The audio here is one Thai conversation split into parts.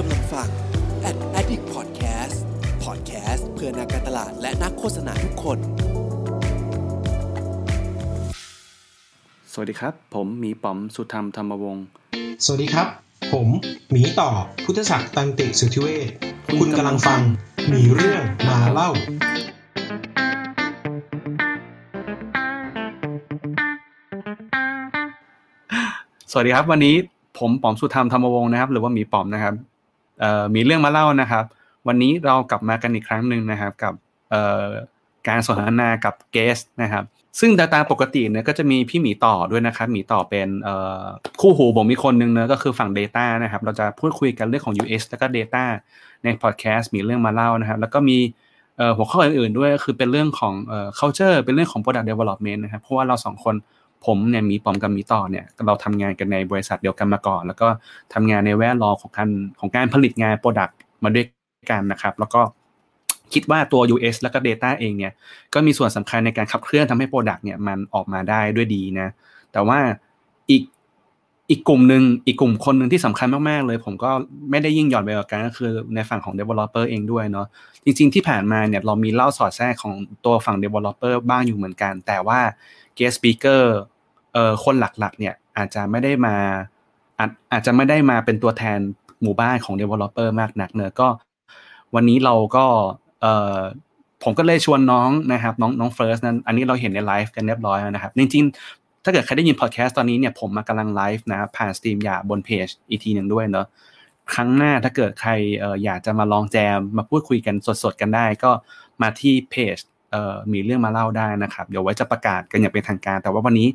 กำลังฟัง Ad Addict Podcast Podcast เพื่อนักการตลาดและนักโฆษณาทุกคน สวัสดีครับ ผมหมีป๋อมสุธรรมธรรมวงศ์ สวัสดีครับ ผมหมีต่อพุทธศักดิ์ตันติสุทธิเวชคุณกำลังฟังหมีเรื่องมาเล่า สวัสดีครับ วันนี้ผมป๋อมสุธรรมธรรมวงศ์นะครับ หรือว่าหมีป๋อมนะครับเอ่อ มีเรื่องมาเล่านะครับ วันนี้เรากลับมากันอีกครั้งหนึ่งนะครับ กับการสนทนากับเกสนะครับ ซึ่งตามปกติเนี่ยก็จะมีพี่หมีต่อด้วยนะครับ หมีต่อเป็นคู่หูผมมีคนหนึงเนะก็คือฝั่ง Data นะครับ เราจะพูดคุยกันเรื่องของ US แล้วก็ Data ในพอดแคสต์มีเรื่องมาเล่านะครับ แล้วก็มีหัวข้ออื่นๆด้วยก็คือเป็นเรื่องของ culture เป็นเรื่องของ product development นะครับ เพราะว่าเราสองคน ผมเนี่ยมีปอมกับมีต่อเนี่ยเราทำงานกันในบริษัทเดียวกันมาก่อน แล้วก็ทำงานในแวดล้อมของการของการผลิตงาน product มาด้วยกันนะครับ แล้วก็คิดว่าตัว US แล้วก็ Data เองเนี่ยก็มีส่วนสำคัญในการขับเคลื่อนทำให้ Product เนี่ยมันออกมาได้ด้วยดีนะ แต่ว่าอีกอีกกลุ่มหนึ่งอีกกลุ่มคนหนึ่งที่สำคัญมากๆเลย ผมก็ไม่ได้ยิ่งหย่อนไปกว่ากันก็คือในฝั่งของ Developer เองด้วยเนาะจริง ๆ ที่ผ่านมาเนี่ยเรามีเล่าสอดแทรกของตัวฝั่ง Developer บ้างอยู่เหมือนกัน แต่ว่า Guest Speaker เอ่อคนหลักๆ เนี่ยอาจจะไม่ได้มาอาจอาจจะไม่ได้มาเป็นตัวแทนหมู่บ้านของ Developer มากนักเนอะก็ วันนี้เราก็เอ่อผมก็เลยชวนน้องนะครับ น้องน้องเฟิร์สนั้นอันนี้เราเห็นในไลฟ์กันเรียบร้อยแล้วนะครับ จริงๆ ถ้าเกิดใครได้ยินพอดแคสต์ตอนนี้เนี่ยผมมากำลังไลฟ์นะผ่านสตรีมอย่าบนเพจอีกทีหนึ่งด้วยเนาะครั้งหน้าถ้าเกิดใครอยากจะมาลองแจมมาพูดคุยกันสดๆกันได้ ก็มาที่เพจ มีเรื่องมาเล่าได้นะครับ เดี๋ยวไว้จะประกาศกันอย่างเป็นทางการ แต่ว่าวันนี้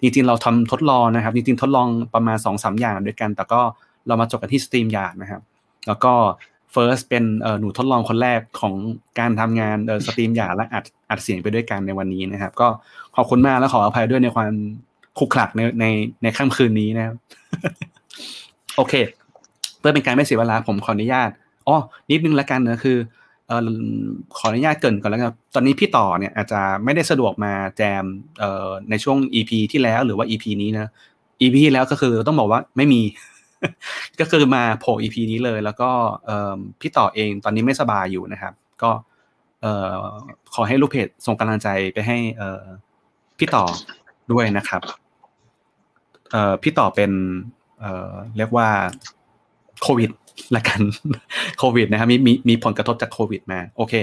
จริงๆเราทำทดลองนะครับจริงๆทดลองประมาณ2อสอย่างด้วยกัน แต่ก็เรามาจบกันที่ StreamYard นะครับ แล้วก็ First เป็นหนูทดลองคนแรกของการทำงาน StreamYard และอัดอัดเสียงไปด้วยกันในวันนี้นะครับ ก็ขอบคุณมากและขออภัยด้วยในความขลุกขลักในในในค่ำคืนนี้นะครับ โอเค เพื่อเป็นการไม่เสียเวลาผมขออนุญาตอ๋อนิดนึงละกันนะคือ ขออนุญาตเกินก่อนแล้วกันตอนนี้พี่ต่อเนี่ยอาจจะไม่ได้สะดวกมาแจมในช่วง EP ที่แล้วหรือว่า EP นี้นะ EP ที่แล้วก็คือต้องบอกว่าไม่มี ก็คือมาโผล่ EP นี้เลย แล้วก็พี่ต่อเองตอนนี้ไม่สบายอยู่นะครับ ก็ขอให้ลูกเพจส่งกำลังใจไปให้พี่ต่อด้วยนะครับพี่ต่อเป็นเรียกว่าโควิด ละกันโควิดนะครับมีมีมีผลกระทบจากโควิดมา โอเค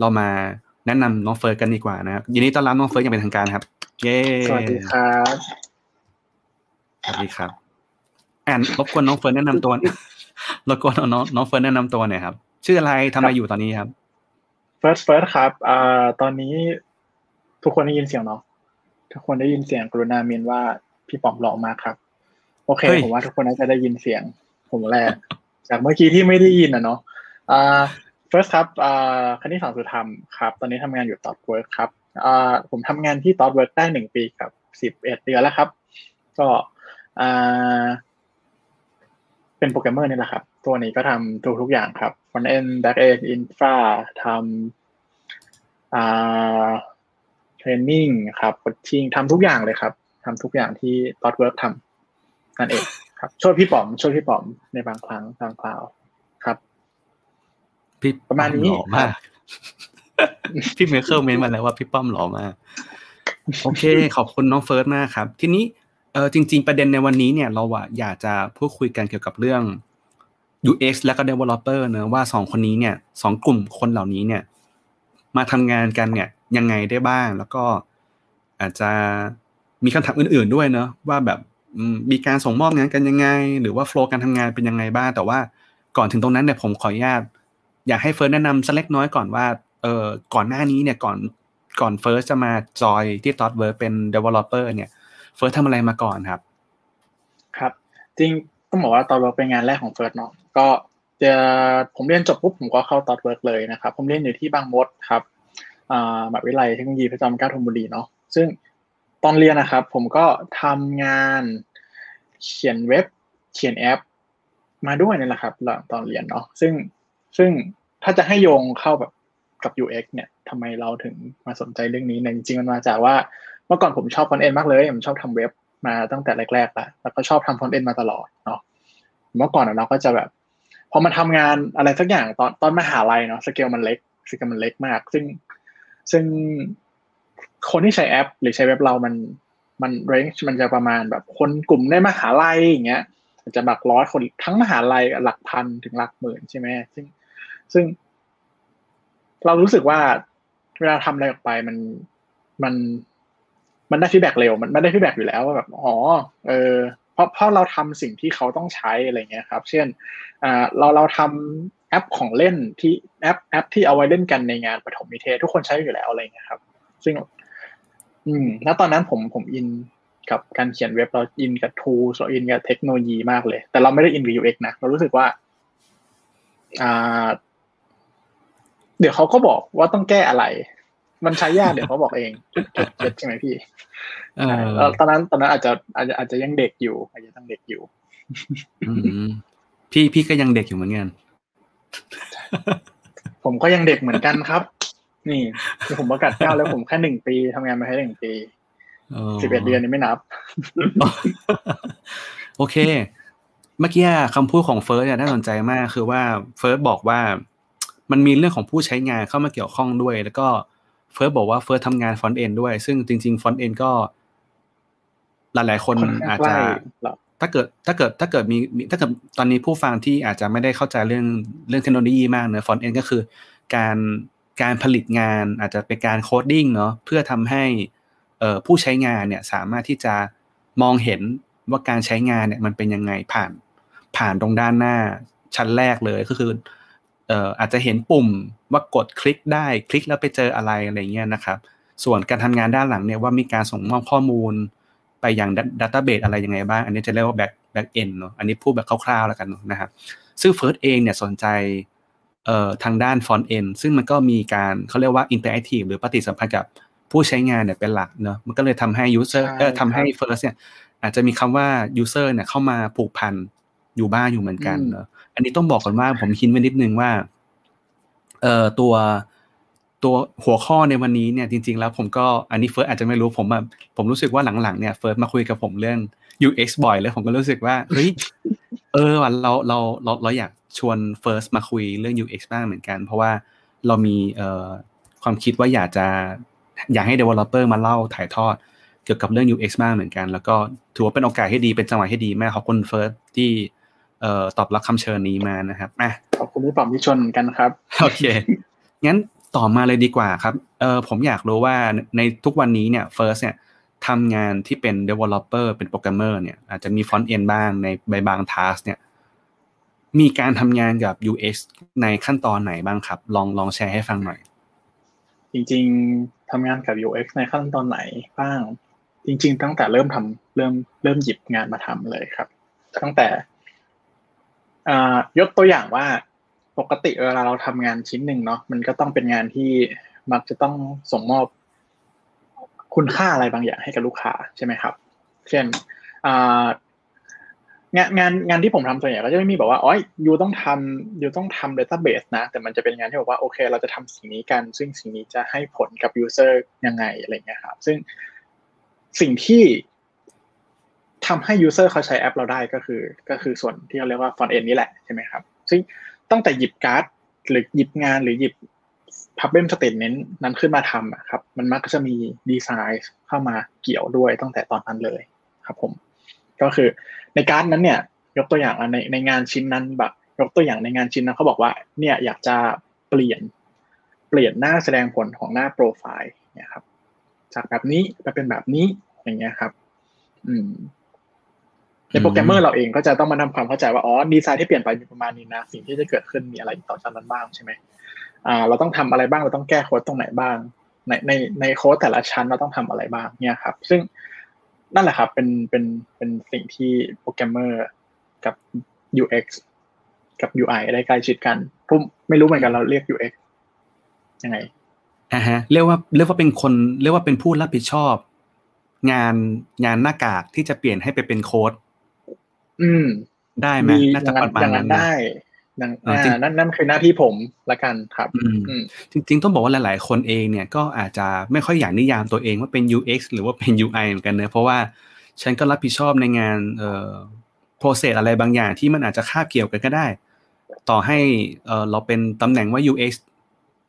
เรามาแนะนำน้องเฟิร์สกันดีกว่านะครับยินดีต้อนรับน้องเฟิร์สอย่างเป็นทางการครับ เย้สวัสดีครับสวัสดีครับอ่ารบกวนน้องเฟิร์สแนะนำตัวรบกวนน้องน้องเฟิร์สแนะนำตัวหน่อยครับ ชื่ออะไรทำอะไรอยู่ตอนนี้ครับ First First ครับอ่าตอนนี้ทุกคนได้ยินเสียงเนาะทุกคนได้ยินเสียงกรุณาเมนต์ว่าพี่ป๋อมหล่อมากครับ โอเคเฮ้ยผมว่าทุกคนน่าจะได้ยินเสียง ผมแรกจากเมื่อกี้ที่ไม่ได้ยินอะเนาะอ่า First ครับอ่าคณิตศาสตร์สุธรรมครับ ตอนนี้ทำงานอยู่ Thoughtworks ครับอ่าผมทำงานที่ Thoughtworks ได้หนึ่งปีกับสิบเอ็ดเดือนแล้วครับ ก็อ่าเป็นโปรแกรมเมอร์นี่แหละครับ ตอนนี้ก็ทำทุกทุกๆอย่างครับ front end back end infra ทำอ่า training ครับ coaching ทำทุกอย่างเลยครับทำทุกอย่างที่ dot work ทำนั่นเอง ครับช่วยพี่ป๋อมช่วยพี่ป๋อมในบางครั้งบางคราวครับ พี่ประมาณนี้หล่อมาก พี่เมเคิลเมนต์มาแล้วว่าพี่ป้อมหล่อมากโอเค ขอบคุณน้องเฟิร์สมากครับ ทีนี้เออจริง ๆ ประเด็นในวันนี้เนี่ย เราอะอยากจะพูดคุยกันเกี่ยวกับเรื่อง UX และก็ Developer เนอะว่าสองคนนี้เนี่ยสองกลุ่มคนเหล่านี้เนี่ย มาทำงานกันเนี่ย ยังไงได้บ้าง แล้วก็อาจจะมีคำถามอื่น ๆด้วยเนอะว่าแบบอื มีการส่งมอบงานกันยังไง หรือว่า flow การทำงานเป็นยังไงบ้าง แต่ว่าก่อนถึงตรงนั้นเนี่ยผมขออนุญาตอยากให้เฟิร์สแนะนำสักเล็กน้อยก่อนว่าเออก่อนหน้านี้เนี่ยก่อนก่อนเฟิร์สจะมาจอยที่ทอ t เวิร์เป็น developer เนี่ยเฟิร์สทำอะไรมาก่อนครับ ครับ จริงต้องบอกว่า Thoughtworks เป็นงานแรกของเฟิร์สเนาะก็จะผมเรียนจบปุ๊บผมก็เข้า Thoughtworks เลยนะครับ ผมเรียนอยู่ที่บางมดครับอ่ามหาวิทยาลัยเทคโนโลยีพระจอมเกล้าธนบุรีเนาะซึ่ง ตอนเรียนนะครับ ผมก็ทำงานเขียนเว็บ เขียนแอป มาด้วยนี่แหละครับตอนเรียนเนาะซึ่งซึ่งถ้าจะให้โยงเข้าแบบกับ UX เนี่ยทำไมเราถึงมาสนใจเรื่องนี้เนี่ยจริงๆมันมาจากว่าเมื่อก่อนผมชอบ front end มากเลยผมชอบทำเว็บมาตั้งแต่แรกๆแล้วแล้วก็ชอบทำ front end มาตลอดเนาะเมื่อก่อนเราก็จะแบบพอมันทำงานอะไรสักอย่างตอนตอนมหาลัยเนาะสเกลมันเล็กสเกลมันเล็กมาก ซึ่งซึ่ง คนที่ใช้แอป หรือใช้เว็บเรามันมัน range มันจะประมาณแบบคนกลุ่มในมหาลัยอย่างเงี้ยจะหลักร้อยคนทั้งมหาลัยหลักพันถึงหลักหมื่นใช่ไหมซึ่งซึ่ง เรารู้สึกว่าเวลาทำอะไรออกไปมันมันมันได้ feedback เร็ว มันไม่ได้ feedback อยู่แล้วว่าแบบอ๋อเออเพราะเพราะเราทำสิ่งที่เขาต้องใช้อะไรเงี้ยครับ เช่นอ่าเราเราทำแอปของเล่นที่แอปแอปที่เอาไว้เล่นกันในงานปฐมนิเทศ ทุกคนใช้อยู่แล้วอะไรเงี้ยครับ ซึ่ง อืม แล้วตอนนั้นผมผมอินกับการเขียนเว็บเราอินกับ tools เราอินกับเทคโนโลยีมากเลย แต่เราไม่ได้อินกับ UX นะ เรารู้สึกว่า อ่า เดี๋ยวเขาก็บอกว่าต้องแก้อะไร มันใช้ยากเดี๋ยวเขาบอกเองเก็ตใช่ไหมพี่เออแล้วตอนนั้นตอนนั้นอาจจะอาจจะอาจจะยังเด็กอยู่ อาจจะต้องเด็กอยู่อืมพี่พี่ก็ยังเด็กอยู่เหมือนกัน ผมก็ยังเด็กเหมือนกันครับ นี่คือผมประกาศก้าวแล้วผมแค่หนึ่งปีทำงานมาแค่หนึ่งปีสิบเอ็ดเดือนนี่ไม่นับ โอเค เมื่อกี้คำพูดของเฟิร์สเนี่ยน่าสนใจมากคือว่าเฟิร์สบอกว่ามันมีเรื่องของผู้ใช้งานเข้ามาเกี่ยวข้องด้วย แล้วก็เฟิร์สบอกว่าเฟิร์สทำงาน front end ด้วย ซึ่งจริงๆ front end ก็ หลายๆคนค่อนข้างอาจจะใกล้หรอถ้าเกิดถ้าเกิดถ้าเกิดมีมีถ้าเกิดตอนนี้ผู้ฟังที่อาจจะไม่ได้เข้าใจเรื่องเรื่องเทคโนโลยีมากเนอะ front end ก็คือ การ การผลิตงานอาจจะเป็นการ coding เนาะเพื่อทำให้ผู้ใช้งานเนี่ยสามารถที่จะมองเห็นว่าการใช้งานเนี่ยมันเป็นยังไงผ่านผ่านตรงด้านหน้าชั้นแรกเลยก็คืออาจจะเห็นปุ่มว่ากดคลิกได้คลิกแล้วไปเจออะไรอะไรเงี้ยนะครับ ส่วนการทำงานด้านหลังเนี่ยว่ามีการส่งมอบข้อมูลไปยัง database อะไรยังไงบ้าง อันนี้จะเรียกว่า back back end เนาะอันนี้พูดแบบคร่าวๆแล้วกันนะครับซึ่งเฟิร์สเองเนี่ยสนใจ ทางด้าน front end ซึ่งมันก็มีการเขาเรียกว่า interactive หรือปฏิสัมพันธ์กับผู้ใช้งานเนี่ยเป็นหลักเนาะมันก็เลยทำให้ user ใช่เออทำให้ครับเฟิร์สเนี่ยอาจจะมีคำว่า user เนี่ยเข้ามาผูกพันอยู่บ้างอยู่เหมือนกันอืมเนาะอันนี้ต้องบอกก่อนว่าผมคิดไว้นิดนึงว่าเอ่อตัวตัวหัวข้อในวันนี้เนี่ยจริง ๆ แล้วผมก็อันนี้เฟิร์สอาจจะไม่รู้ผมแบบผมรู้สึกว่าหลังๆเนี่ยเฟิร์สมาคุยกับผมเรื่อง UX บ่อยแล้วผมก็รู้สึกว่าเฮ้ยเออว่ะเราเราเราเราอยากชวน First มาคุยเรื่อง UX บ้างเหมือนกัน เพราะว่าเรามีเอ่อความคิดว่าอยากจะอยากให้ developer มาเล่าถ่ายทอดเกี่ยวกับเรื่อง UX บ้างเหมือนกัน แล้วก็ถือว่าเป็นโอกาสที่ดีเป็นจังหวะที่ดีมากขอบคุณ First ที่เอ่อตอบรับคำเชิญนี้มานะครับอะขอบคุณพี่ป๋อมที่ชวนเหมือนกันครับโอเคงั้นต่อมาเลยดีกว่าครับเออผมอยากรู้ว่าในทุกวันนี้เนี่ย First เนี่ยทำงานที่เป็น developer เป็นโปรแกรมเมอร์เนี่ยอาจจะมี front end บ้างในใบบาง task เนี่ย มีการทำงานกับ UX ในขั้นตอนไหนบ้างครับ ลองลองแชร์ให้ฟังหน่อย จริงๆทำงานกับ UX ในขั้นตอนไหนบ้าง จริง ๆ ตั้งแต่เริ่มทำเริ่มเริ่มหยิบงานมาทำเลยครับ ตั้งแต่ยกตัวอย่างว่าปกติเวลาเราทำงานชิ้นหนึ่งเนาะมันก็ต้องเป็นงานที่มักจะต้องส่งมอบคุณค่าอะไรบางอย่างให้กับลูกค้าใช่ไหมครับ เช่น งานงานงานที่ผมทำส่วนใหญ่ก็จะไม่มีแบบว่าอ๋อยูต้องทำยูต้องทำ database นะ แต่มันจะเป็นงานที่บอกว่าโอเค เราจะทำสิ่งนี้กัน ซึ่งสิ่งนี้จะให้ผลกับ user ยังไงอะไรเงี้ยครับ ซึ่งสิ่งที่ทำให้ user เขาใช้แอปเราได้ก็คือ ก็คือส่วนที่เราเรียกว่า front end นี่แหละใช่ไหมครับ ซึ่งตั้งแต่หยิบการ์ดหรือหยิบงานหรือหยิบ problem statement นั้นขึ้นมาทำอะครับ มันมักจะมีดีไซน์เข้ามาเกี่ยวด้วยตั้งแต่ตอนนั้นเลยครับผม ก็คือ ในการ์ดนั้นเนี่ย ยกตัวอย่างอะในในงานชิ้นนั้นแบบ ยกตัวอย่างในงานชิ้นนั้นเขาบอกว่า เนี่ยอยากจะเปลี่ยนเปลี่ยนหน้าแสดงผลของหน้าโปรไฟล์เนี่ยครับ จากแบบนี้ไปเป็นแบบนี้อย่างเงี้ยครับ อืมในโปรแกรมเมอร์เราเองก็จะต้องมาทำความเข้าใจว่าอ๋อดีไซน์ที่เปลี่ยนไปมีประมาณนี้นะสิ่งที่จะเกิดขึ้นมีอะไรต่อจากนั้นบ้างใช่ไหมอ่า เราต้องทำอะไรบ้างเราต้องแก้โค้ดตรงไหนบ้าง ในในในโค้ดแต่ละชั้นเราต้องทำอะไรบ้างเนี่ยครับ ซึ่ง นั่นแหละครับเป็นเป็นเป็นสิ่งที่โปรแกรมเมอร์กับ UX กับ UI ได้ใกล้ชิดกันผมไม่รู้เหมือนกันเราเรียก UX ยังไงอ่าฮะเรียกว่าเรียกว่าเป็นคนเรียกว่าเป็นผู้รับผิดชอบ งานงานหน้ากากที่จะเปลี่ยนให้ไปเป็นโค้ดอืม ได้ไหมมีน่าอจะย่างปนั้นระมาณอย่างนั้นั้นนนะได้ อย่างเออจริงอ่านั่นนั่นคือหน้าที่ผมละกันครับอืมอืมจริง ๆ ต้องบอกว่าหลาย ๆ คนเองเนี่ยก็อาจจะไม่ค่อยอยากนิยามตัวเองว่าเป็น UX หรือว่าเป็น UI เหมือนกันเนอะเพราะว่าฉันก็รับผิดชอบในงานเอ่อ process อะไรบางอย่างที่มันอาจจะคาบเกี่ยวกันก็ได้ ต่อให้เออเราเป็นตำแหน่งว่า UX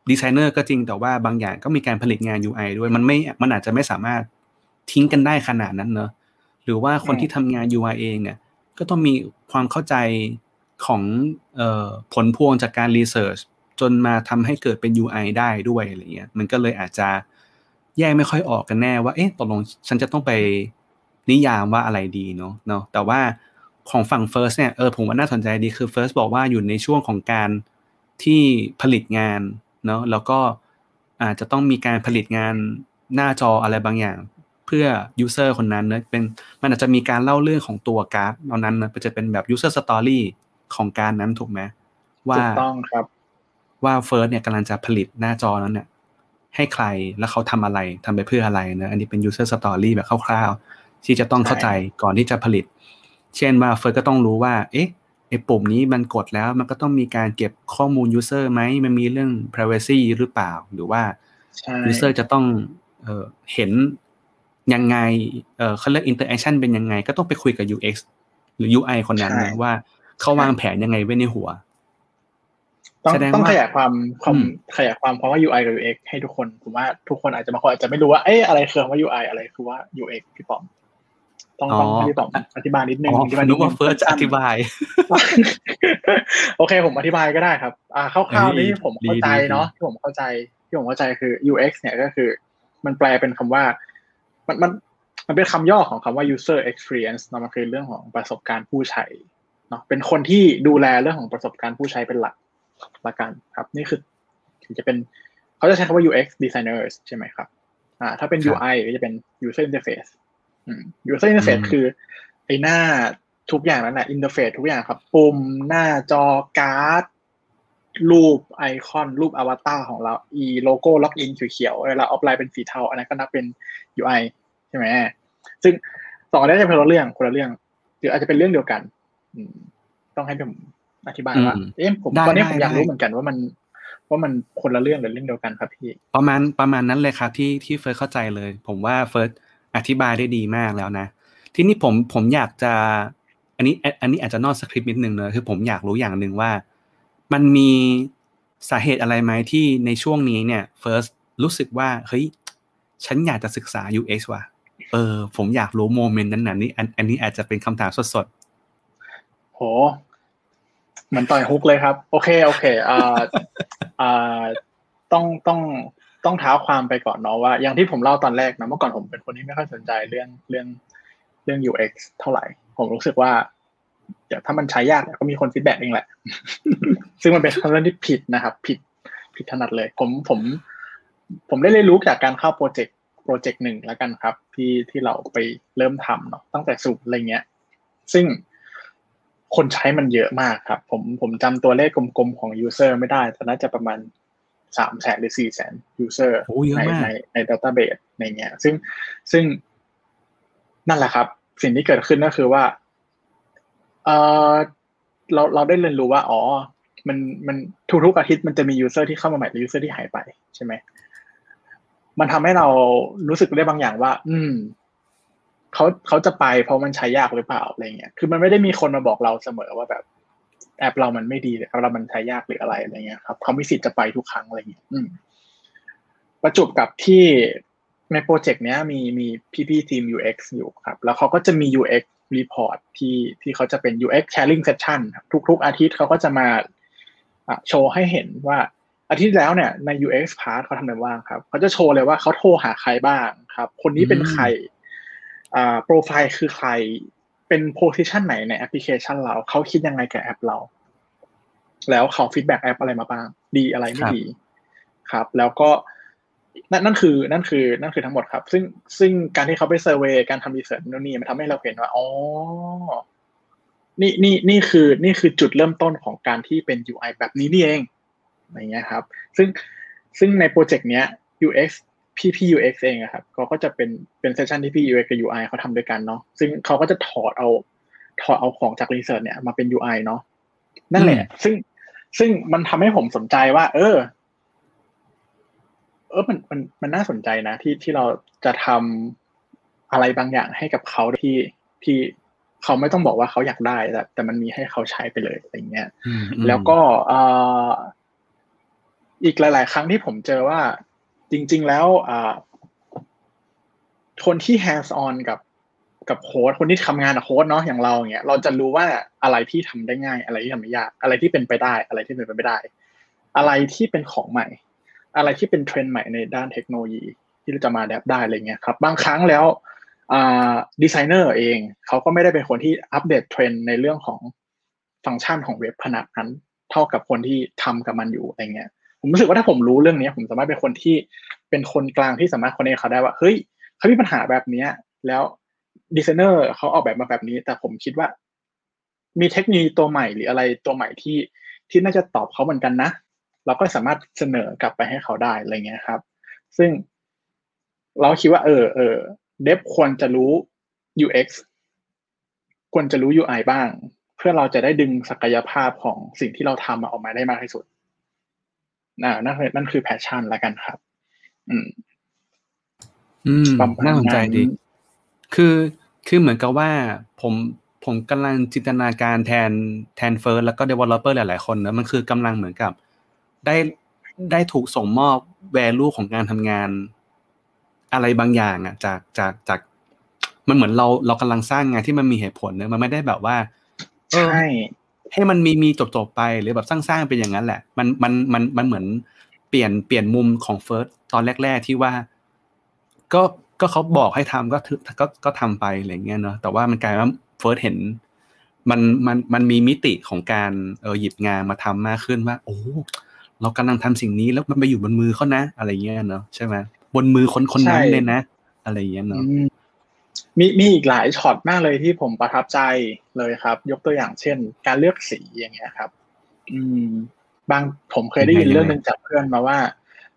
designer ก็จริงแต่ว่าบางอย่างก็มีการผลิตงาน UI ด้วยมันไม่มันอาจจะไม่สามารถทิ้งกันได้ขนาดนั้นเนอะหรือว่าคนที่ทำงาน UI เองเนี่ยก็ต้องมีความเข้าใจ ของออผลพวงจากการรีเสิร์ชจนมาทำให้เกิดเป็น UI ได้ด้วยอะไรเงี้ยมันก็เลยอาจจะแยกไม่ค่อยออกกันแน่ว่าเอ๊ะตกลงฉันจะต้องไปนิยามว่าอะไรดีเนาะเนาะแต่ว่าของฝั่ง First เนี่ยเออผมว่าน่าสนใจดีคือ First บอกว่าอยู่ในช่วงของการที่ผลิตงานเนาะแล้วก็อาจจะต้องมีการผลิตงานหน้าจออะไรบางอย่าง เพื่อ user คนนั้นเนะเป็นมันอาจจะมีการเล่าเรื่องของตัวการ์ดเหล่านั้นนะจะเป็นแบบ user story ของการนั้นถูกไหมว่าถูกต้องครับ ว่าเฟิร์สเนี่ยกำลังจะผลิตหน้าจอนั้นเนี่ยให้ใครแล้วเขาทำอะไรทำไปเพื่ออะไรนะอันนี้เป็น user story แบบคร่าวๆ ที่จะต้องเข้าใจก่อนที่จะผลิต เช่นว่าเฟิร์สก็ต้องรู้ว่า เอ๊ะไอ้ปุ่มนี้มันกดแล้วมันก็ต้องมีการเก็บข้อมูล user ไหมมันมีเรื่อง privacy หรือเปล่า หรือว่า user จะต้องเออเห็นยังไงเออเขาเรียก interaction เป็นยังไง ก็ต้องไปคุยกับ UX หรือ UI คนนั้นนะว่า เขาวางแผนยังไงไว้ในหัว ต้องต้องขยายความความขยายความเพราะว่า UI กับ UX ให้ทุกคนผมว่าทุกคนอาจจะบางคนอาจจะไม่รู้ว่าเอ๊ะอะไรคือคำว่า UI อะไรคือว่า UX พี่ปอมต้องต้องพี่ปอมอธิบายนิดนึงอธิบายนึกว่าเฟิร์สจะอธิบาย โอเค ผมอธิบายก็ได้ครับ อ่าคร่าวๆนี่ผมเข้าใจเนาะที่ผมเข้าใจที่ผมเข้าใจคือ UX เนี่ยก็คือ มันแปลเป็นคำว่า มันมันมันเป็นคำย่อของคำว่า user experience เนาะมันคือเรื่องของประสบการณ์ผู้ใช้ เนาะเป็นคนที่ดูแลเรื่องของประสบการณ์ผู้ใช้เป็นหลักละกันครับ นี่คือจะเป็นเขาจะใช้คำว่า UX designers ใช่ไหมครับ อ่า ถ้าเป็น UI ก็จะเป็น user interface อืม user interface คือไอหน้าทุกอย่างนั้นแหละ interface ทุกอย่างครับ ปุ่มหน้าจอการ์ด รูปไอคอน รูปอวตารของเรา อีโลโก้ล็อกอินเขียวๆเวลาออฟไลน์เป็นสีเทา อันนั้นก็นับเป็น UI ใช่ไหมซึ่งสองอันนี้จะเป็นคนละเรื่องคนละเรื่องหรืออาจจะเป็นเรื่องเดียวกัน ต้องให้ผมอธิบายว่า เอ๊ะผมตอนนี้ผมอยากรู้เหมือนกันว่ามันว่ามันคนละเรื่องหรือเรื่องเดียวกันครับพี่ ประมาณประมาณนั้นเลยครับที่ที่เฟิร์สเข้าใจเลย ผมว่าเฟิร์สอธิบายได้ดีมากแล้วนะ ที่นี่ผมผมอยากจะ อันนี้ อันนี้อาจจะนอกสคริปต์นิดนึงเนอะคือผมอยากรู้อย่างหนึ่งว่า มันมีสาเหตุอะไรไหมที่ในช่วงนี้เนี่ยเฟิร์สรู้สึกว่าเฮ้ยฉันอยากจะศึกษา UX ว่ะเออผมอยากรู้โมเมนต์นั้นน่ะนี่อันอันนี้อาจจะเป็นคำถามสดๆ โห มันต่อยฮุกเลยครับ โอเค โอเคอ่าอ่าต้องต้องต้องเท้าความไปก่อนเนาะว่า อย่างที่ผมเล่าตอนแรกนะเมื่อก่อนผมเป็นคนที่ไม่ค่อยสนใจเรื่องเรื่องเรื่อง UX เท่าไหร่ ผมรู้สึกว่าเดี๋ยวถ้ามันใช้ยากก็มีคน feedback เองแหละ ซึ่งมันเป็นคำเรื่องที่ผิดนะครับ ผิดผิดถนัดเลย ผมผม ผมได้เรียนรู้จากการเข้าโปรเจกต์โปรเจกต์หนึ่งแล้วกันครับ ที่ที่เราไปเริ่มทำเนาะตั้งแต่ศูนย์อะไรเงี้ย ซึ่ง คนใช้มันเยอะมากครับ ผมผมจำตัวเลขกลมๆของ user ไม่ได้แต่น่าจะประมาณสามแสนหรือสี่แสน userในในใน database ในเงี้ย ซึ่งซึ่งนั่นแหละครับ สิ่งที่เกิดขึ้นก็คือว่าเออเราเราได้เรียนรู้ว่า อ๋อ มันมันทุกๆอาทิตย์มันจะมี user ที่เข้ามาใหม่หรือ user ที่หายไปใช่ไหมมันทำให้เรารู้สึกได้บางอย่างว่า อืม เขาเขาจะไปเพราะมันใช้ยากหรือเปล่าอะไรเงี้ย คือมันไม่ได้มีคนมาบอกเราเสมอว่าแบบแอปเรามันไม่ดีแอปเรามันใช้ยากหรืออะไรอะไรเงี้ยครับเขามีสิทธิ์จะไปทุกครั้งอะไรเงี้ยอืมประจวบกับที่ในโปรเจกต์เนี้ยมีมีพี่พี่ทีม UX อยู่ครับ แล้วเขาก็จะมี UX report ที่ที่เขาจะเป็น UX sharing session ทุก ๆ อาทิตย์เขาก็จะมาโชว์ให้เห็นว่าอาทิตย์แล้วเนี่ยใน UX part เขาทำอะไรบ้างครับเขาจะโชว์เลยว่าเขาโทรหาใครบ้างครับ คนนี้เป็นใครอ่า โปรไฟล์คือใครเป็น position ไหนในแอปพลิเคชันเรา เขาคิดยังไงกับแอปเรา แล้วเขา feedback แอปอะไรมาบ้าง ดีอะไรไม่ดี ครับ แล้วก็นั่นนั่นคือ นั่นคือ นั่นคือทั้งหมดครับ ซึ่งซึ่งการที่เขาไป survey การทำ research นู่นนี่มันทำให้เราเห็นว่าอ๋อนี่นี่นี่คือ นี่คือจุดเริ่มต้นของการที่เป็น UI แบบนี้นี่เองอะไรเงี้ยครับ ซึ่งซึ่งในโปรเจกต์เนี้ย UX พี่พี่ UX เองอะครับเขาก็จะเป็นเป็น session ที่พี่ UX กับ UI เขาทำด้วยกันเนาะซึ่งเขาก็จะถอดเอาถอดเอาของจากรีเสิร์ชเนี่ยมาเป็น UI เนาะนั่นแหละ ซึ่งซึ่งมันทำให้ผมสนใจว่า เออ เออมันมันมันน่าสนใจนะ ที่ที่เราจะทำอะไรบางอย่างให้กับเขาที่ที่เขาไม่ต้องบอกว่าเขาอยากได้แต่แต่มันมีให้เขาใช้ไปเลยอะไรเงี้ยอืมอืมแล้วก็เอ่ออีกหลาย ๆ ครั้งที่ผมเจอว่า จริง ๆ แล้วคนที่ hands on กับกับโค้ดคนที่ทำงานกับโค้ดเนาะอย่างเราเนี่ยเราจะรู้ว่าอะไรที่ทำได้ง่าย อะไรที่ทำไม่ยากอะไรที่เป็นไปได้อะไรที่เป็นไปไม่ได้ อะไรที่เป็นของใหม่ อะไรที่เป็นเทรนด์ใหม่ในด้านเทคโนโลยีที่เราจะมา adapt ได้อะไรเงี้ยครับบางครั้งแล้วดีไซเนอร์เองเขาก็ไม่ได้เป็นคนที่อัปเดตเทรนด์ในเรื่องของฟังก์ชันของเว็บขนาดนั้น เท่ากับคนที่ทำกับมันอยู่อะไรเงี้ย ผมรู้สึกว่าถ้าผมรู้เรื่องนี้ผมสามารถเป็นคนที่เป็นคนกลางที่สามารถคนนี้เขาได้ว่าเฮ้ยเขามีปัญหาแบบเนี้ย แล้วดีไซเนอร์เขาออกแบบมาแบบนี้ แต่ผมคิดว่า มีเทคโนโลยีตัวใหม่หรืออะไรตัวใหม่ที่ที่น่าจะตอบเขาเหมือนกันนะ เราก็สามารถเสนอกลับไปให้เขาได้อะไรเงี้ยครับ ซึ่งเราคิดว่า เออเออเดฟควรจะรู้ UX ควรจะรู้ UI บ้าง เพื่อเราจะได้ดึงศักยภาพของสิ่งที่เราทำออกมาได้มากที่สุด น่านั่นคือนั่นคือ passion ละกันครับ อืม อืมประมาณน่าสนใจนั้นดี คือคือเหมือนกับว่าผมผมกำลังจินตนาการแทนแทนเฟิร์สแล้วก็ developer หลายๆ คนนะมันคือกำลังเหมือนกับ ได้ได้ถูกส่งมอบ value ของการทำงาน อะไรบางอย่างอะ จากจากจากมันเหมือนเราเรากำลังสร้างงานที่มันมีเหตุผลเนอะมันไม่ได้แบบว่าเออใช่ ให้มันมีมีจบจบๆไปหรือแบบสร้างๆเป็นอย่างนั้นแหละ มันมันมันมันเหมือนเปลี่ยนเปลี่ยนมุมของเฟิร์สตอนแรก ๆที่ว่า ก็ก็เขาบอกให้ทำก็ถือก็ก็ทำไปอะไรเงี้ยเนาะแต่ว่ามันกลายว่าเฟิร์สเห็น มันมันมันมีมิติของการเออหยิบงานมาทำมากขึ้นว่า โอ้เรากำลังทำสิ่งนี้แล้วมันไปอยู่บนมือเขานะ อะไรเงี้ยเนาะใช่ไหมบนมือคนคนนั้นเลยนะ อะไรเงี้ยเนาะ มมีมีอีกหลายช็อตมากเลยที่ผมประทับใจเลยครับ ยกตัวอย่างเช่น การเลือกสีอย่างเงี้ยครับ อืม บางผมเคยได้ยินยังไงเรื่องหนึ่งจากเพื่อนมาว่า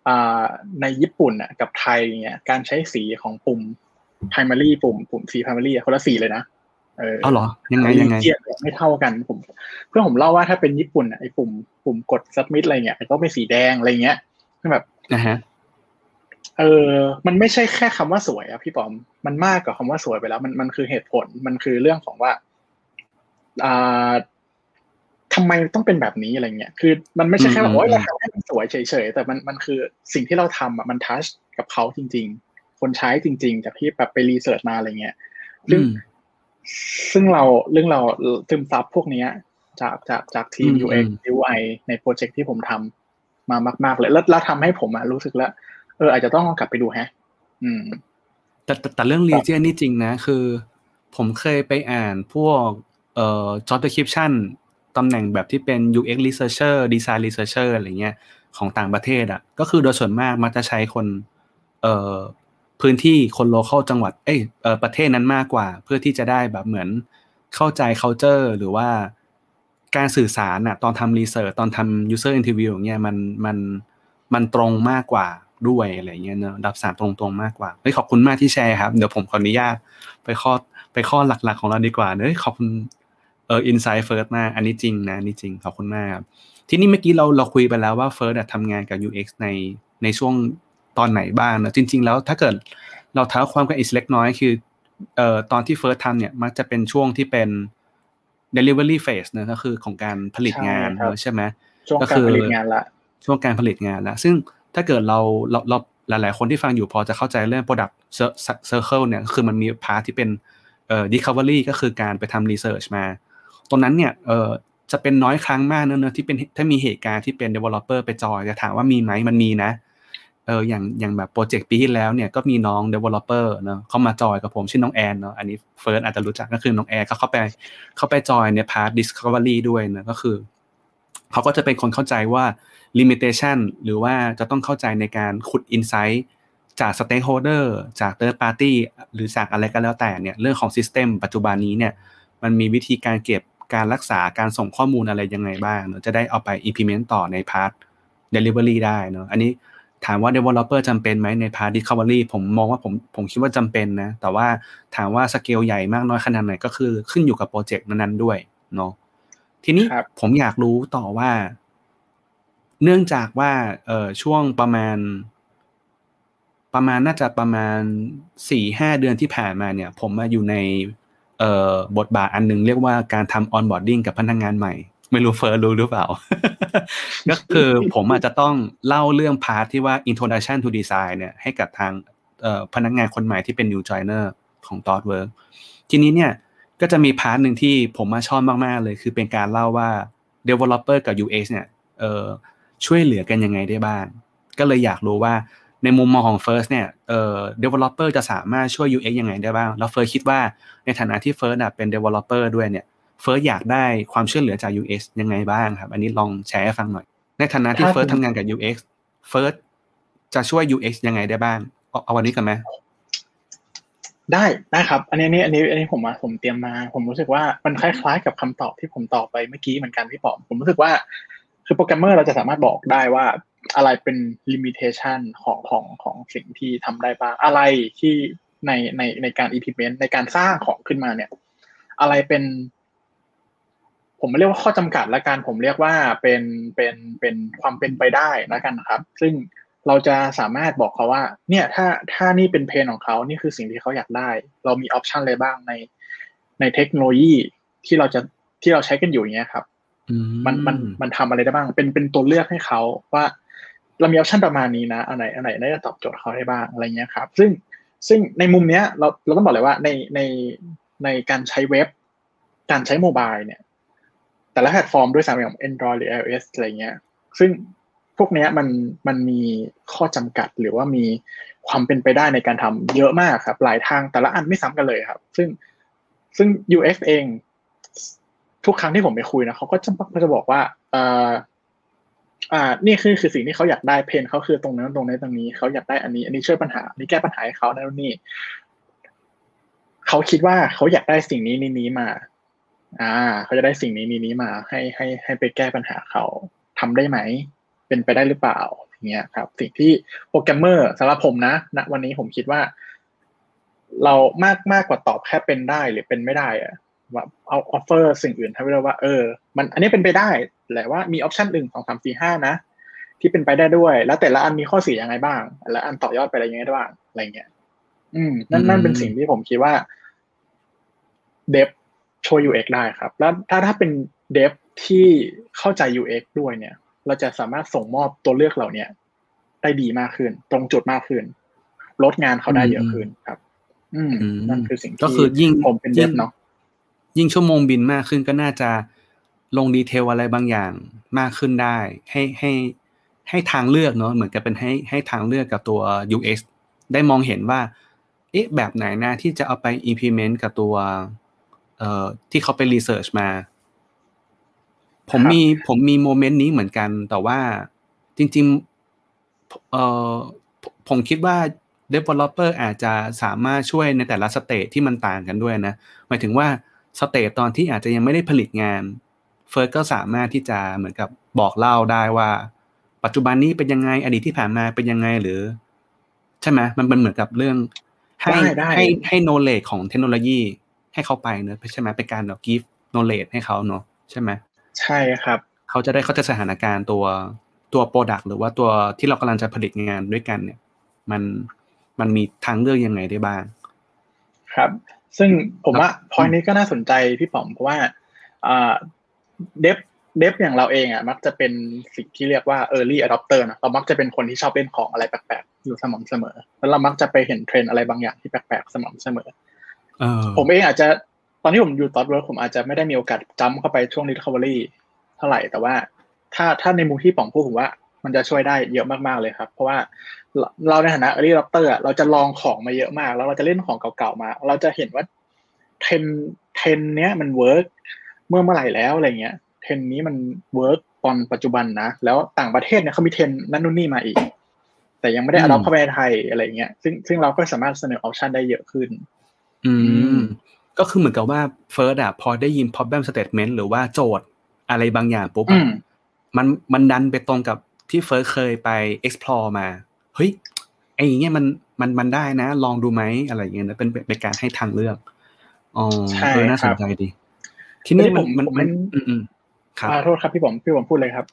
อ่าในญี่ปุ่นอะกับไทยเนี่ยการใช้สีของปุ่ม primary ปุ่มปุ่มสี primary อะคนละสีเลยนะเออเอาเหรอยังไงยังไงเกียรไม่เท่ากันผมเพื่อนผมเล่าว่าถ้าเป็นญี่ปุ่นอะไอ้ปุ่มปุ่มกด submit อะไรเงี้ยก็เป็นสีแดงอะไรเงี้ยแบบนะฮะ เออ มันไม่ใช่แค่คำว่าสวยอะพี่ปอม มันมากกว่าคำว่าสวยไปแล้ว มันมันคือเหตุผล มันคือเรื่องของว่าอ่าทำไมต้องเป็นแบบนี้อะไรเงี้ย คือ มันไม่ใช่แค่ว่าอืมโอ๊ยอืเรามทำให้มันสวยเฉยๆ แต่มันมันคือสิ่งที่เราทำอะมันทัชกับเขาจริง ๆ คนใช้จริง ๆ จากที่แบบไปรีเสิร์ชมาอะไรเงี้ย ซึ่งอืมซึ่งเราเรื่องเราซึมซับพวกเนี้ย จากจากจากทีมอืม UX อืม UI ในโปรเจกต์ที่ผมทำมามาก ๆ เลย แล้วแล้วทำให้ผมอะรู้สึกแล้ว เอออาจจะต้องลองกลับไปดูแฮะ อืมแต่แต่แต่เรื่องรีเจนนี่จริงนะ คือ ผมเคยไปอ่านพวกเอ่อ job description ตำแหน่งแบบที่เป็น UX researcher design researcher อะไรเงี้ยของต่างประเทศอะ ก็คือโดยส่วนมากมักจะใช้คน เอ่อพื้นที่คน local จังหวัด เอ้ยเอ่อประเทศนั้นมากกว่า เพื่อที่จะได้แบบเหมือนเข้าใจ culture หรือว่าการสื่อสารอะตอนทำ research ตอนทำ user interview อย่างเงี้ยมันมันมันตรงมากกว่า ด้วยอะไรเงี้ยเนอะรับสารตรงๆมากกว่าเฮ้ยขอบคุณมากที่แชร์ครับ เดี๋ยวผมขออนุญาตไปข้อไปข้อหลักๆของเราดีกว่าเนอะขอบคุณเออ insight first มากอันนี้จริงนะอันนี่จริงขอบคุณมากครับทีนี้เมื่อกี้เราเราคุยไปแล้วว่า First อะทำงานกับ UX ในในช่วงตอนไหนบ้างนะจริง ๆ แล้วถ้าเกิดเราเท้าความกันอีกเล็กน้อยคือเอ่อตอนที่ First ทำเนี่ยมักจะเป็นช่วงที่เป็น delivery phase นะก็คือของการผลิตงานใช่ครับเนอะใช่ไหมช่วงก็การคือผลิตงานละช่วงการผลิตงานแล้วซึ่ง ถ้าเกิดเราเราเราหลาย ๆ คนที่ฟังอยู่พอจะเข้าใจเรื่อง product circle เนี่ยคือมันมี part ที่เป็นเอ่อ discovery ก็คือการไปทำ research มา ตรงนั้นเนี่ยเอ่อจะเป็นน้อยครั้งมากเนอะเนอะที่เป็นถ้ามีเหตุการณ์ที่เป็น developer ไปจอยจะถามว่ามีไหมมันมีนะเอออย่างอย่างแบบโปรเจกต์ปีที่แล้วเนี่ยก็มีน้อง developer เนะเขามาจอยกับผมชื่อน้องแอนเนาะอันนี้เฟิร์สอาจจะรู้จักก็คือน้องแอนเขาเข้าไปเข้าไปจอยในพาร์ท discovery ด้วยนะก็คือเขาก็จะเป็นคนเข้าใจว่า limitation หรือว่าจะต้องเข้าใจในการขุด insight จาก stakeholder จาก third party หรือจากอะไรก็แล้วแต่เนี่ยเรื่องของ system ปัจจุบันนี้เนี่ยมันมีวิธีการเก็บการรักษาการส่งข้อมูลอะไรยังไงบ้างเนอะจะได้เอาไป implement ต่อใน part delivery ได้เนอะอันนี้ถามว่า developer จำเป็นไหมใน part discovery ผมมองว่าผมผมคิดว่าจำเป็นนะ แต่ว่าถามว่าสเกลใหญ่มากน้อยขนาดไหนก็คือขึ้นอยู่กับโปรเจกต์นั้นๆด้วยเนาะทีนี้ครับผมอยากรู้ต่อว่า เนื่องจากว่าเอ่อช่วงประมาณ ประมาณน่าจะประมาณสี่ห้าเดือนที่ผ่านมาเนี่ย ผมมาอยู่ในเอเอ่อบทบาทอันหนึ่งเรียกว่าการทำ onboarding กับพนักงานใหม่ ไม่รู้เฟิร์สรู้หรือเปล่า ก็คือผมอาจจะต้องเล่าเรื่อง part ที่ว่า introduction to design เนี่ยให้กับทางพนักงานคนใหม่ที่เป็น new joiner ของ t o t Work ทีนี้เนี่ยก็จะมี part หนึ่งที่ผมมาชอบมาก ๆ เลย คือเป็นการเล่าว่า developer กับ UX เนี่ยช่วยเหลือกันยังไงได้บ้าง ก็เลยอยากรู้ว่าในมุมมองของ First เนี่ยเอ่อ developer จะสามารถช่วย UX ยังไงได้บ้าง แล้ว First คิดว่าในฐานะที่ First น่ะเป็น developer ด้วยเนี่ย First อยากได้ความช่วยเหลือจาก UX ยังไงบ้างครับ อันนี้ลองแชร์ให้ฟังหน่อย ในฐานะที่ถ้า First ผมทำงานกับ UX First จะช่วย UX ยังไงได้บ้าง เอาเอาวันนี้กันไหมได้ได้ครับอันนี้อันนี้อันนี้อันนี้ผมมาผมเตรียมมา ผมรู้สึกว่ามันคล้ายๆ กับคำตอบที่ผมตอบไปเมื่อกี้เหมือนกันพี่ปอมผมรู้สึกว่า คือโปรแกรมเมอร์เราจะสามารถบอกได้ว่าอะไรเป็นลิมิเ t ชันของของของสิ่งที่ทำได้บ้าง อะไรที่ในในในการ implement ในการสร้างของขึ้นมาเนี่ย อะไรเป็น ผมไม่เรียกว่าข้อจำกัดละกันผมเรียกว่าเป็นเป็นเป็นความเป็นไปได้ละกันะครับ ซึ่งเราจะสามารถบอกเขาว่า เนี่ยถ้าถ้านี่เป็นเพนของเขานี่คือสิ่งที่เขาอยากได้ เรามีออปชันอะไรบ้างในในเทคโนโลยีที่เราจะที่เราใช้กันอยู่อย่างเงี้ยครับ มันมันมันทำอะไรได้บ้าง เป็นเป็นตัวเลือกให้เขาว่าเรามี option ประมาณนี้นะอันไหนอันไหนน่าจะตอบโจทย์เขาได้บ้างอะไรเงี้ยครับ ซึ่งซึ่งในมุมเนี้ยเราเราต้องบอกเลยว่าในในในการใช้เว็บ การใช้ mobile เนี่ย แต่ละแพลตฟอร์มด้วยซ้ำอย่าง Android หรือ iOS อะไรเงี้ย ซึ่งพวกเนี้ยมันมันมีข้อจำกัดหรือว่ามีความเป็นไปได้ในการทำเยอะมากครับ หลายทางแต่ละอันไม่ซ้ำกันเลยครับ ซึ่งซึ่ง UX เอง ทุกครั้งที่ผมไปคุยนะเขาก็จะก็จะบอกว่าเอ่ออ่า นี่คือคือสิ่งที่เขาอยากได้เพนเขาคือตรงนั้นตรงนี้ตรงนี้เขาอยากได้อันนี้ อันนี้ช่วยปัญหาอันนี้แก้ปัญหาให้เขานั่นนี่เขาคิดว่าเขาอยากได้สิ่งนี้นี้นี้มา อ่าเขาจะได้สิ่งนี้นี้นี้มา ให้ให้ให้ไปแก้ปัญหาเขาทำได้ไหม เป็นไปได้หรือเปล่าอย่างเงี้ยครับ สิ่งที่โปรแกรมเมอร์สำหรับผมนะณวันนี้ผมคิดว่า เรามากมากกว่าตอบแค่เป็นได้หรือเป็นไม่ได้อะ ว่าเอา offer สิ่งอื่นให้เราว่าเออ มันอันนี้เป็นไปได้แหละว่ามี option หนึ่งสองสามสี่ห้านะ ที่เป็นไปได้ด้วย แล้วแต่ละอันมีข้อเสียยังไงบ้าง แล้วอันต่อยอดไปอะไรยังไงได้บ้างอะไรเงี้ย อืม นั่นนั่นเป็นสิ่งที่ผมคิดว่า dev ช่วย UX ได้ครับ แล้วถ้าถ้าเป็น dev ที่เข้าใจ UX ด้วยเนี่ย เราจะสามารถส่งมอบตัวเลือกเหล่าเนี้ยได้ดีมากขึ้น ตรงจุดมากขึ้น ลดงานเขาได้เยอะขึ้นครับ อืมอืมนั่นคือสิ่งที่ก็คือยิ่งผมเป็นเดยิ่ฟงเนาะ ยิ่งชั่วโมงบินมากขึ้นก็น่าจะลงดีเทลอะไรบางอย่างมากขึ้นได้ ให้ให้ให้ทางเลือกเนาะเหมือนกับเป็นให้ให้ทางเลือกกับตัว UX ได้มองเห็นว่าเอ๊ะแบบไหนนะที่จะเอาไป implement กับตัวเอ่อที่เขาไป research มา ผมมีผมมี moment นี้เหมือนกัน แต่ว่าจริงๆเอ่อผมผมคิดว่า developer อาจจะสามารถช่วยในแต่ละ stage ที่มันต่างกันด้วยนะ หมายถึงว่า stage ตอนที่อาจจะยังไม่ได้ผลิตงาน เฟิร์สก็สามารถที่จะเหมือนกับบอกเล่าได้ว่า ปัจจุบันนี้เป็นยังไงอดีตที่ผ่านมาเป็นยังไงหรือ ใช่ไหมมันเป็นเหมือนกับเรื่อง ให้ได้ได้ให้ให้ knowledge ของเทคโนโลยีให้เขาไปเนอะใช่ไหมเป็นการแบบ give knowledge ให้เขาเนอะใช่ไหมใช่ครับ เขาจะได้เข้าใจสถานการณ์ตัวตัว Product หรือว่าตัวที่เรากำลังจะผลิตงานด้วยกันเนี่ย มันมันมีทางเลือกยังไงได้บ้าง ครับ ซึ่งผมว่าครับพอยนี้ก็น่าสนใจพี่ป๋อมเพราะว่าเดฟเดฟอย่างเราเองอะมักจะเป็นสิ่งที่เรียกว่า early adopter นะเรามักจะเป็นคนที่ชอบเล่นของอะไรแปลกๆอยู่สม่ำเสมอ แล้วเรามักจะไปเห็นเทรนด์อะไรบางอย่างที่แปลกๆสม่ำเสมอเออผมเองอาจจะตอนที่ผมอยู่ตอน work ผมอาจจะไม่ได้มีโอกาสจัมเข้าไปช่วง discovery เท่าไหร่แต่ว่า ถ้าถ้าในมุมที่ป๋อมพูดผมว่า มันจะช่วยได้เยอะมากๆเลยครับ เพราะว่าเราเราในฐานะ early adopter อะเราจะลองของมาเยอะมาก แล้วเราจะเล่นของเก่าๆมา เราจะเห็นว่าเทรนด์เทรนด์เนี้ยมัน work เมื่อเมื่อไหร่แล้วอะไรเงี้ยเทรนด์นี้มัน work ตอนปัจจุบันนะ แล้วต่างประเทศเนี่ยเขามีเทรนด์นั่นนู่นนี่มาอีก แต่ยังไม่ได้อืม adopt เข้าไปในไทยอะไรเงี้ยซึ่งซึ่งเราก็สามารถเสนอ option ได้เยอะขึ้น อือืมมก็คือเหมือนกับว่าเฟิร์สอะพอได้ยิน problem statement หรือว่าโจทย์อะไรบางอย่างปุ๊บอือะมมันมันดันไปตรงกับ ที่เฟิร์สเคยไป explore มา เฮ้ยไอ้อย่างเงี้ยมันมันมันได้นะ ลองดูไหมอะไรอย่างเงี้ยนะเป็นเป็นเป็นการให้ทางเลือกอ๋อใช่เออน่าสนใจดีครับ ทีนี้ทีนี้มันผมมันผมมันเป็นอืมอืมครับอ่าโทษครับพี่ผมพี่ผมพูดเลยครับ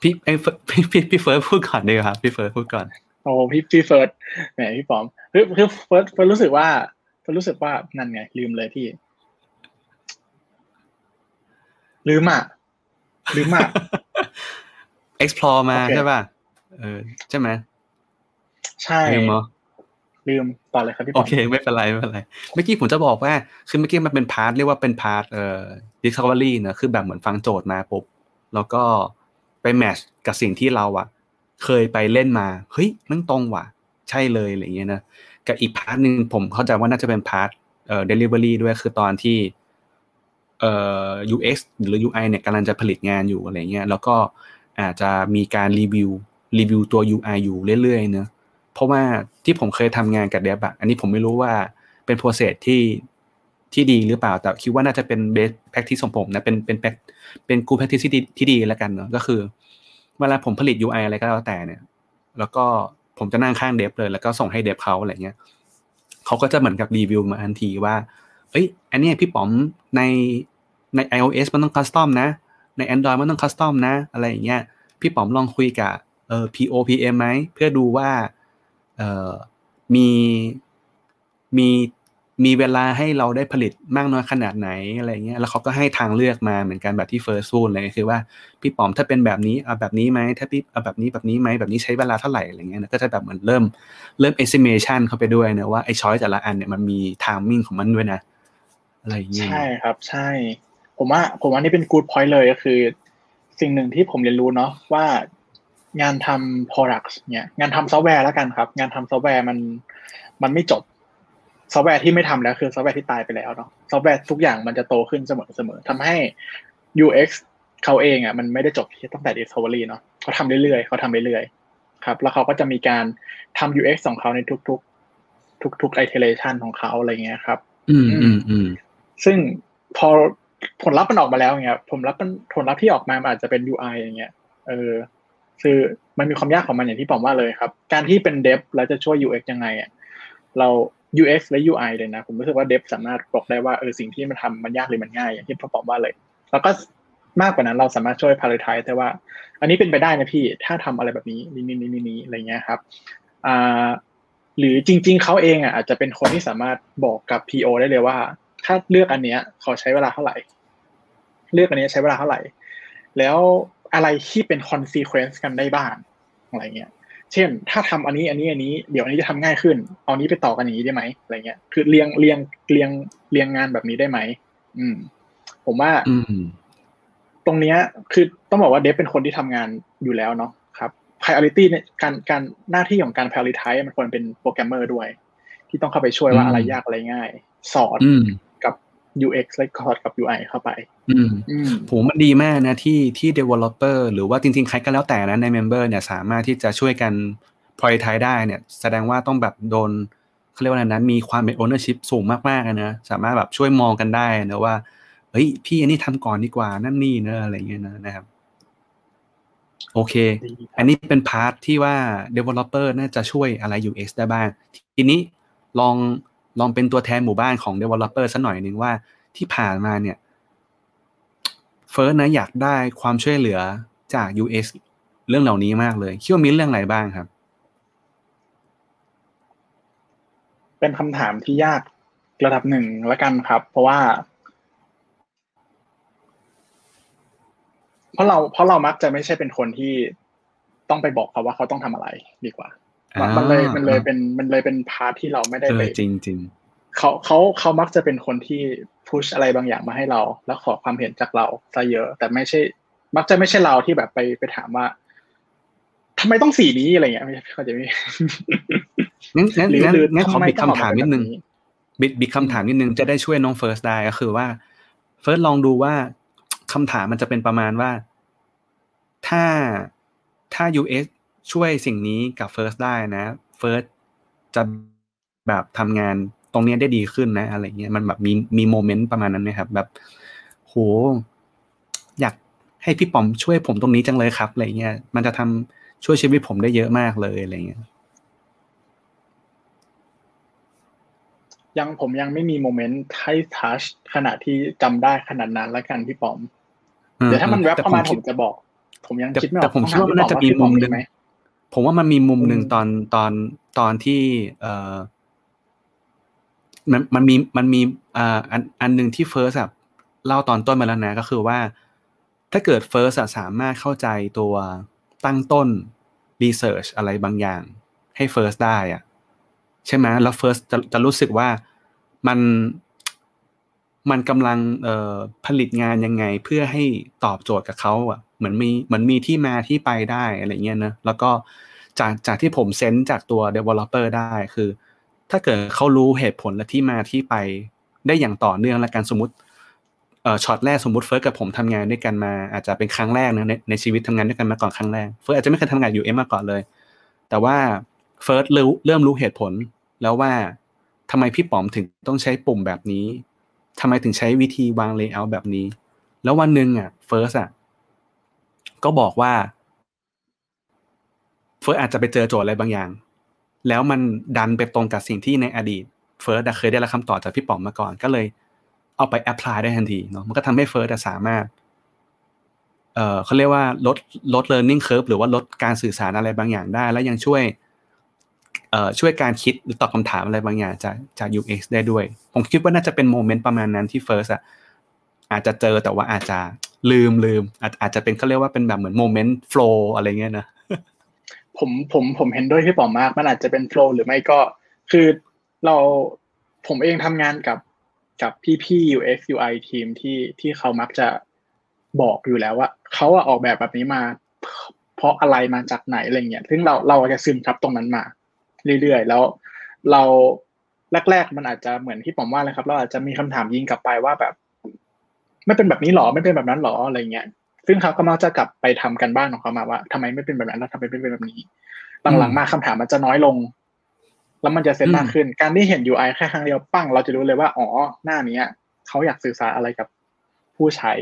พี่ไอ้เฟิร์สพี่พี่พี่เฟิร์สพูดก่อนดีกว่าครับพี่เฟิร์สพูดก่อนโอ้พี่พี่เฟิร์สแหมพี่ปอมคือคือเฟิร์สเฟิร์สรู้สึกว่าเฟิร์สรู้สึกว่านั่นไง ลืมเลยพี่ ลืมอะลืมอะ explore มาโอเคใช่ป่ะเออใช่ไหมใช่ลืมเหรอลืมต่อเลยครับพี่ปอมโอเค ไม่เป็นไรไม่เป็นไรเมื่อกี้ผมจะบอกว่า คือเมื่อกี้มันเป็น part เรียกว่าเป็น part เอ่อ discovery เนอะคือแบบเหมือนฟังโจทย์มาปุ๊บแล้วก็ไป match กับสิ่งที่เราอะเคยไปเล่นมาเฮ้ยมันตรงว่ะ ใช่เลยอะไรเงี้ยนะกับอีก part หนึ่งผมเข้าใจว่าน่าจะเป็น part เอ่อ delivery ด้วยคือตอนที่เอ่อ UX หรือ UI เนี่ยกำลังจะผลิตงานอยู่อะไรเงี้ยแล้วก็ อาจจะมีการรีวิวรีวิวตัว UI อยู่เรื่อยๆเนอะเพราะว่าที่ผมเคยทำงานกับ dev อะอันนี้ผมไม่รู้ว่าเป็น process ที่ที่ดีหรือเปล่า แต่คิดว่าน่าจะเป็นเบสแพ c ทิ c ของผมนะเป็นเป็น prac- เป็นกูแพ c ทิ c ที่ดีที่ดีแล้วกันเนาะก็คือเวลาผมผลิต UI อะไรก็แล้วแต่เนี่ย แล้วก็ผมจะนั่งข้าง dev เลย แล้วก็ส่งให้ dev เขาอะไรเงี้ยเขาก็จะเหมือนกับรีวิวมาทันทีว่าเอ้ย อันนี้พี่ป๋อมในใน iOS มันต้อง custom นะ ใน Android มันต้อง custom นะ อะไรอย่างเงี้ยพี่ป๋อมลองคุยกับเอ่อ PO PM ไหมเพื่อดูว่าเอ่อมีมีมีเวลาให้เราได้ผลิตมากน้อยขนาดไหนอะไรเงี้ย แล้วเขาก็ให้ทางเลือกมาเหมือนกันแบบที่เฟิร์สพูดเลยคือว่าพี่ป๋อมถ้าเป็นแบบนี้เอาแบบนี้ไหมถ้าพี่เอาแบบนี้แบบนี้ไหมแบบนี้ใช้เวลาเท่าไหร่อะไรเงี้ยนะก็จะแบบเหมือนเริ่มเริ่ม estimation เข้าไปด้วยนะว่าไอ้ช้อยแต่ละอันเนี่ยมันมี timing ของมันด้วยนะ อะไรอย่างเงี้ยใช่ครับใช่ ผมว่าผมว่านี่เป็น good point เลยก็คือ สิ่งหนึ่งที่ผมเรียนรู้เนาะว่างานทำ products เนี่ย งานทำซอฟต์แวร์แล้วกันครับ งานทำซอฟต์แวร์มัน มันไม่จบ ซอฟต์แวร์ที่ไม่ทำแล้วคือซอฟต์แวร์ที่ตายไปแล้วเนาะ ซอฟต์แวร์ทุกอย่างมันจะโตขึ้นเสมอเสมอทำให้ UX เขาเองอะมันไม่ได้จบที่ตั้งแต่ discovery เนาะเขาทำเรื่อยๆเขาทำเรื่อยๆครับ แล้วเขาก็จะมีการทำ UX ของเขาในทุกๆ ทุกๆ iteration ของเขาอะไรเงี้ยครับ อืมอืมอืมซึ่งพอ ผลลัพธ์มันออกมาแล้วอย่างเงี้ยผลลัพธ์มันผลลัพธ์ที่ออกมามันอาจจะเป็น UI อย่างเงี้ยเออคือมันมีความยากของมันอย่างที่ผมว่าเลยครับ การที่เป็นเดฟแล้วจะช่วย UX ยังไงอะเรา UX และ UI เลยนะ ผมรู้สึกว่าเดฟสามารถบอกได้ว่าเออสิ่งที่มันทำมันยากหรือมันง่าย อย่างที่ผมบอกว่าเลย แล้วก็มากกว่านั้นเราสามารถช่วย prioritize ได้ว่า อันนี้เป็นไปได้นะพี่ถ้าทำอะไรแบบนี้นี่นี่นี่นี่อะไรเงี้ยครับอ่าหรือจริง ๆเขาเองอะอาจจะเป็นคนที่สามารถบอกกับ PO ได้เลยว่า ถ้าเลือกอันเนี้ยเขาใช้เวลาเท่าไหร่ เลือกอันเนี้ยใช้เวลาเท่าไหร่ แล้วอะไรที่เป็น consequence กันได้บ้างอะไรเงี้ย เช่น ถ้าทำอันนี้อันนี้อันนี้เดี๋ยวอันนี้จะทำง่ายขึ้น เอานี้ไปต่อกันอย่างนี้ได้ไหมอะไรเงี้ย คือเรียงเรียงเรียงเรียงงานแบบนี้ได้ไหมอืม ผมว่าอืมตรงเนี้ย คือต้องบอกว่าเดฟเป็นคนที่ทำงานอยู่แล้วเนาะครับ priority เนี่ยการการหน้าที่ของการ prioritize มันควรเป็นโปรแกรมเมอร์ด้วย ที่ต้องเข้าไปช่วยว่าอืมอะไรยากอะไรง่าย สอนอืมกับ UX และสอนกับ UI เข้าไปอืมอืมผมมันดีมากนะที่ที่ developer หรือว่าจริงๆ ใครก็แล้วแต่นะใน member เนี่ยสามารถที่จะช่วยกัน prioritize ได้เนี่ย แสดงว่าต้องแบบโดนเขาเรียกว่าอะไรนะมีความเป็น ownership สูงมากๆอะนะสามารถแบบช่วยมองกันได้นะว่าเฮ้ยพี่อันนี้ทำก่อนดีกว่านั่นนี่เนอะอะไรเงี้ยนะนะครับ โอเคดีครับอันนี้เป็นพาร์ทที่ว่า developer น่าจะช่วยอะไร UX ได้บ้าง ทีนี้ลอง ลองเป็นตัวแทนหมู่บ้านของ developer สักหน่อยหนึ่งว่าที่ผ่านมาเนี่ยเฟิร์สนะอยากได้ความช่วยเหลือจาก UX เรื่องเหล่านี้มากเลยคิดว่ามีเรื่องอะไรบ้างครับ เป็นคำถามที่ยากระดับหนึ่งละกันครับ เพราะว่า เพราะเราเพราะเรามักจะไม่ใช่เป็นคนที่ต้องไปบอกเขาว่าเขาต้องทำอะไรดีกว่า มันมันเลยมันเลยเป็นมันเลยเป็นพาร์ทที่เราไม่ได้เอไปอจริงจริงเขาเขาเขามักจะเป็นคนที่ push อะไรบางอย่างมาให้เรา แล้วขอความเห็นจากเราซะเยอะ แต่ไม่ใช่ มักจะไม่ใช่เราที่แบบไปไปถามว่าทำไมต้องสีนี้อะไรเงี้ยไม่เขาใจะไม่งั้นงั้นหรืองั้นหรืองั้นขอทำไมบิดต้องออกคำถามมาเป็นนิดนึงแบบนี้บิดบิดคำถามนิดนึงจะได้ช่วยน้องเฟิร์สได้ก็คือว่า เฟิร์สลองดูว่าคำถามมันจะเป็นประมาณว่า ถ้าถ้า UX ช่วยสิ่งนี้กับเฟิร์สได้นะเฟิร์สจะแบบทำงานตรงเนี้ยได้ดีขึ้นนะ อะไรเงี้ยมันแบบมีมี moment ประมาณนั้นไหมครับ แบบโหอยากให้พี่ป๋อมช่วยผมตรงนี้จังเลยครับอะไรเงี้ยมันจะทำช่วยชีวิตผมได้เยอะมากเลยอะไรเงี้ยยังผมยังไม่มีโมเมนต์ให้ทัชขณะที่จำได้ขนาดนั้นละกันพี่ปอมเดี๋ยวถ้ามันแวบแต่เข้ามาคิผดมจะบอก ผมยังแต่คิดไม่อแต่อกผมคิดว่ามันต้น่าองจะถามีพี่ปมุอมพี่ปอหนึ่งไหม ผมว่ามันมีมุมหนึ่งอืมตอนตอนตอนที่เอ่อมันมันมีมันมีอ่าอันอันหนึ่งที่เฟิร์สอะเล่าตอนต้นมาแล้วนะก็คือว่า ถ้าเกิด First อะสามารถเข้าใจตัวตั้งต้น Research อะไรบางอย่าง ให้ First ได้อะใช่ไหมแล้ว First จะจะรู้สึกว่ามัน มันกำลังเอผลิตงานยังไงเพื่อให้ตอบโจทย์กับเขาอะเหมือนมีเหมือนมีที่มาที่ไปได้อะไรเงี้ยนะแล้วก็จากจากที่ผมเซนส์จากตัว developer ได้คือ ถ้าเกิดเขารู้เหตุผลและที่มาที่ไปได้อย่างต่อเนื่องและการสมมติเอ่อช็อตแรกสมมติเฟิร์สกับผมทำงานด้วยกันมาอาจจะเป็นครั้งแรกนะในในชีวิตทำงานด้วยกันมาก่อนครั้งแรกเฟิร์สอาจจะไม่เคยทำงานอยู่เอ็มมาก่อนเลย แต่ว่าเฟิร์สเริ่มเริ่มรู้เหตุผลแล้วว่าทำไมพี่ป๋อมถึงต้องใช้ปุ่มแบบนี้ ทำไมถึงใช้วิธีวาง layer แบบนี้ แล้ววันหนึ่งอะเฟิร์สอะก็บอกว่าเฟิร์สอาจจะไปเจอโจทย์อะไรบางอย่าง แล้วมันดันไปตรงกับสิ่งที่ในอดีตเฟิร์สเคยได้รับคำตอบจากพี่ป๋อมมาก่อน ก็เลยเอาไป apply ได้ทันทีเนาะมันก็ทำให้เฟิร์สสามารถเอ่อเขาเรียกว่าลดลด learning curve หรือว่าลดการสื่อสารอะไรบางอย่างได้ แล้วยังช่วย ช่วยการคิดหรือตอบคำถามอะไรบางอย่างจากจาก UX ได้ด้วย ผมคิดว่าน่าจะเป็น moment ประมาณนั้นที่ เฟิร์ส อะอาจจะเจอแต่ว่าอาจจะลืมลืมอาจอาจจะเป็นเขาเรียกว่าเป็นแบบเหมือนโมเมนต์โฟล์อะไรเงี้ยนะผมผมผมเห็นด้วยพี่ป๋อมมากมันอาจจะเป็นโฟล์หรือไม่ก็ คือเราผมเองทำงานกับกับพี่พี่ UX UI ทีมที่ที่เขามักจะบอกอยู่แล้วว่าเขาอออกแบบแบบนี้มา เพราะอะไรมาจากไหนอะไรเงี้ยซึ่งเราเราจะซึมซับตรงนั้นมา เรื่อยๆ แล้วเราแรกๆมันอาจจะเหมือนที่ผมว่าเลยครับ เราอาจจะมีคำถามยิงกลับไปว่าแบบ ไม่เป็นแบบนี้หรอไม่เป็นแบบนั้นหรออะไรเงี้ย ซึ่งเขาก็มักจะกลับไปทำกันบ้านของเขามาว่าทำไมไม่เป็นแบบนั้นแล้วทำไมไม่เป็นแบบนี้หลังๆมาคำถามมันจะน้อยลง แล้วมันจะเซตมากขึ้น การที่เห็น UI แค่ครั้งเดียวปั้งเราจะรู้เลยว่าอ๋อหน้านี้เขาอยากสื่อสารอะไรกับผู้ใช้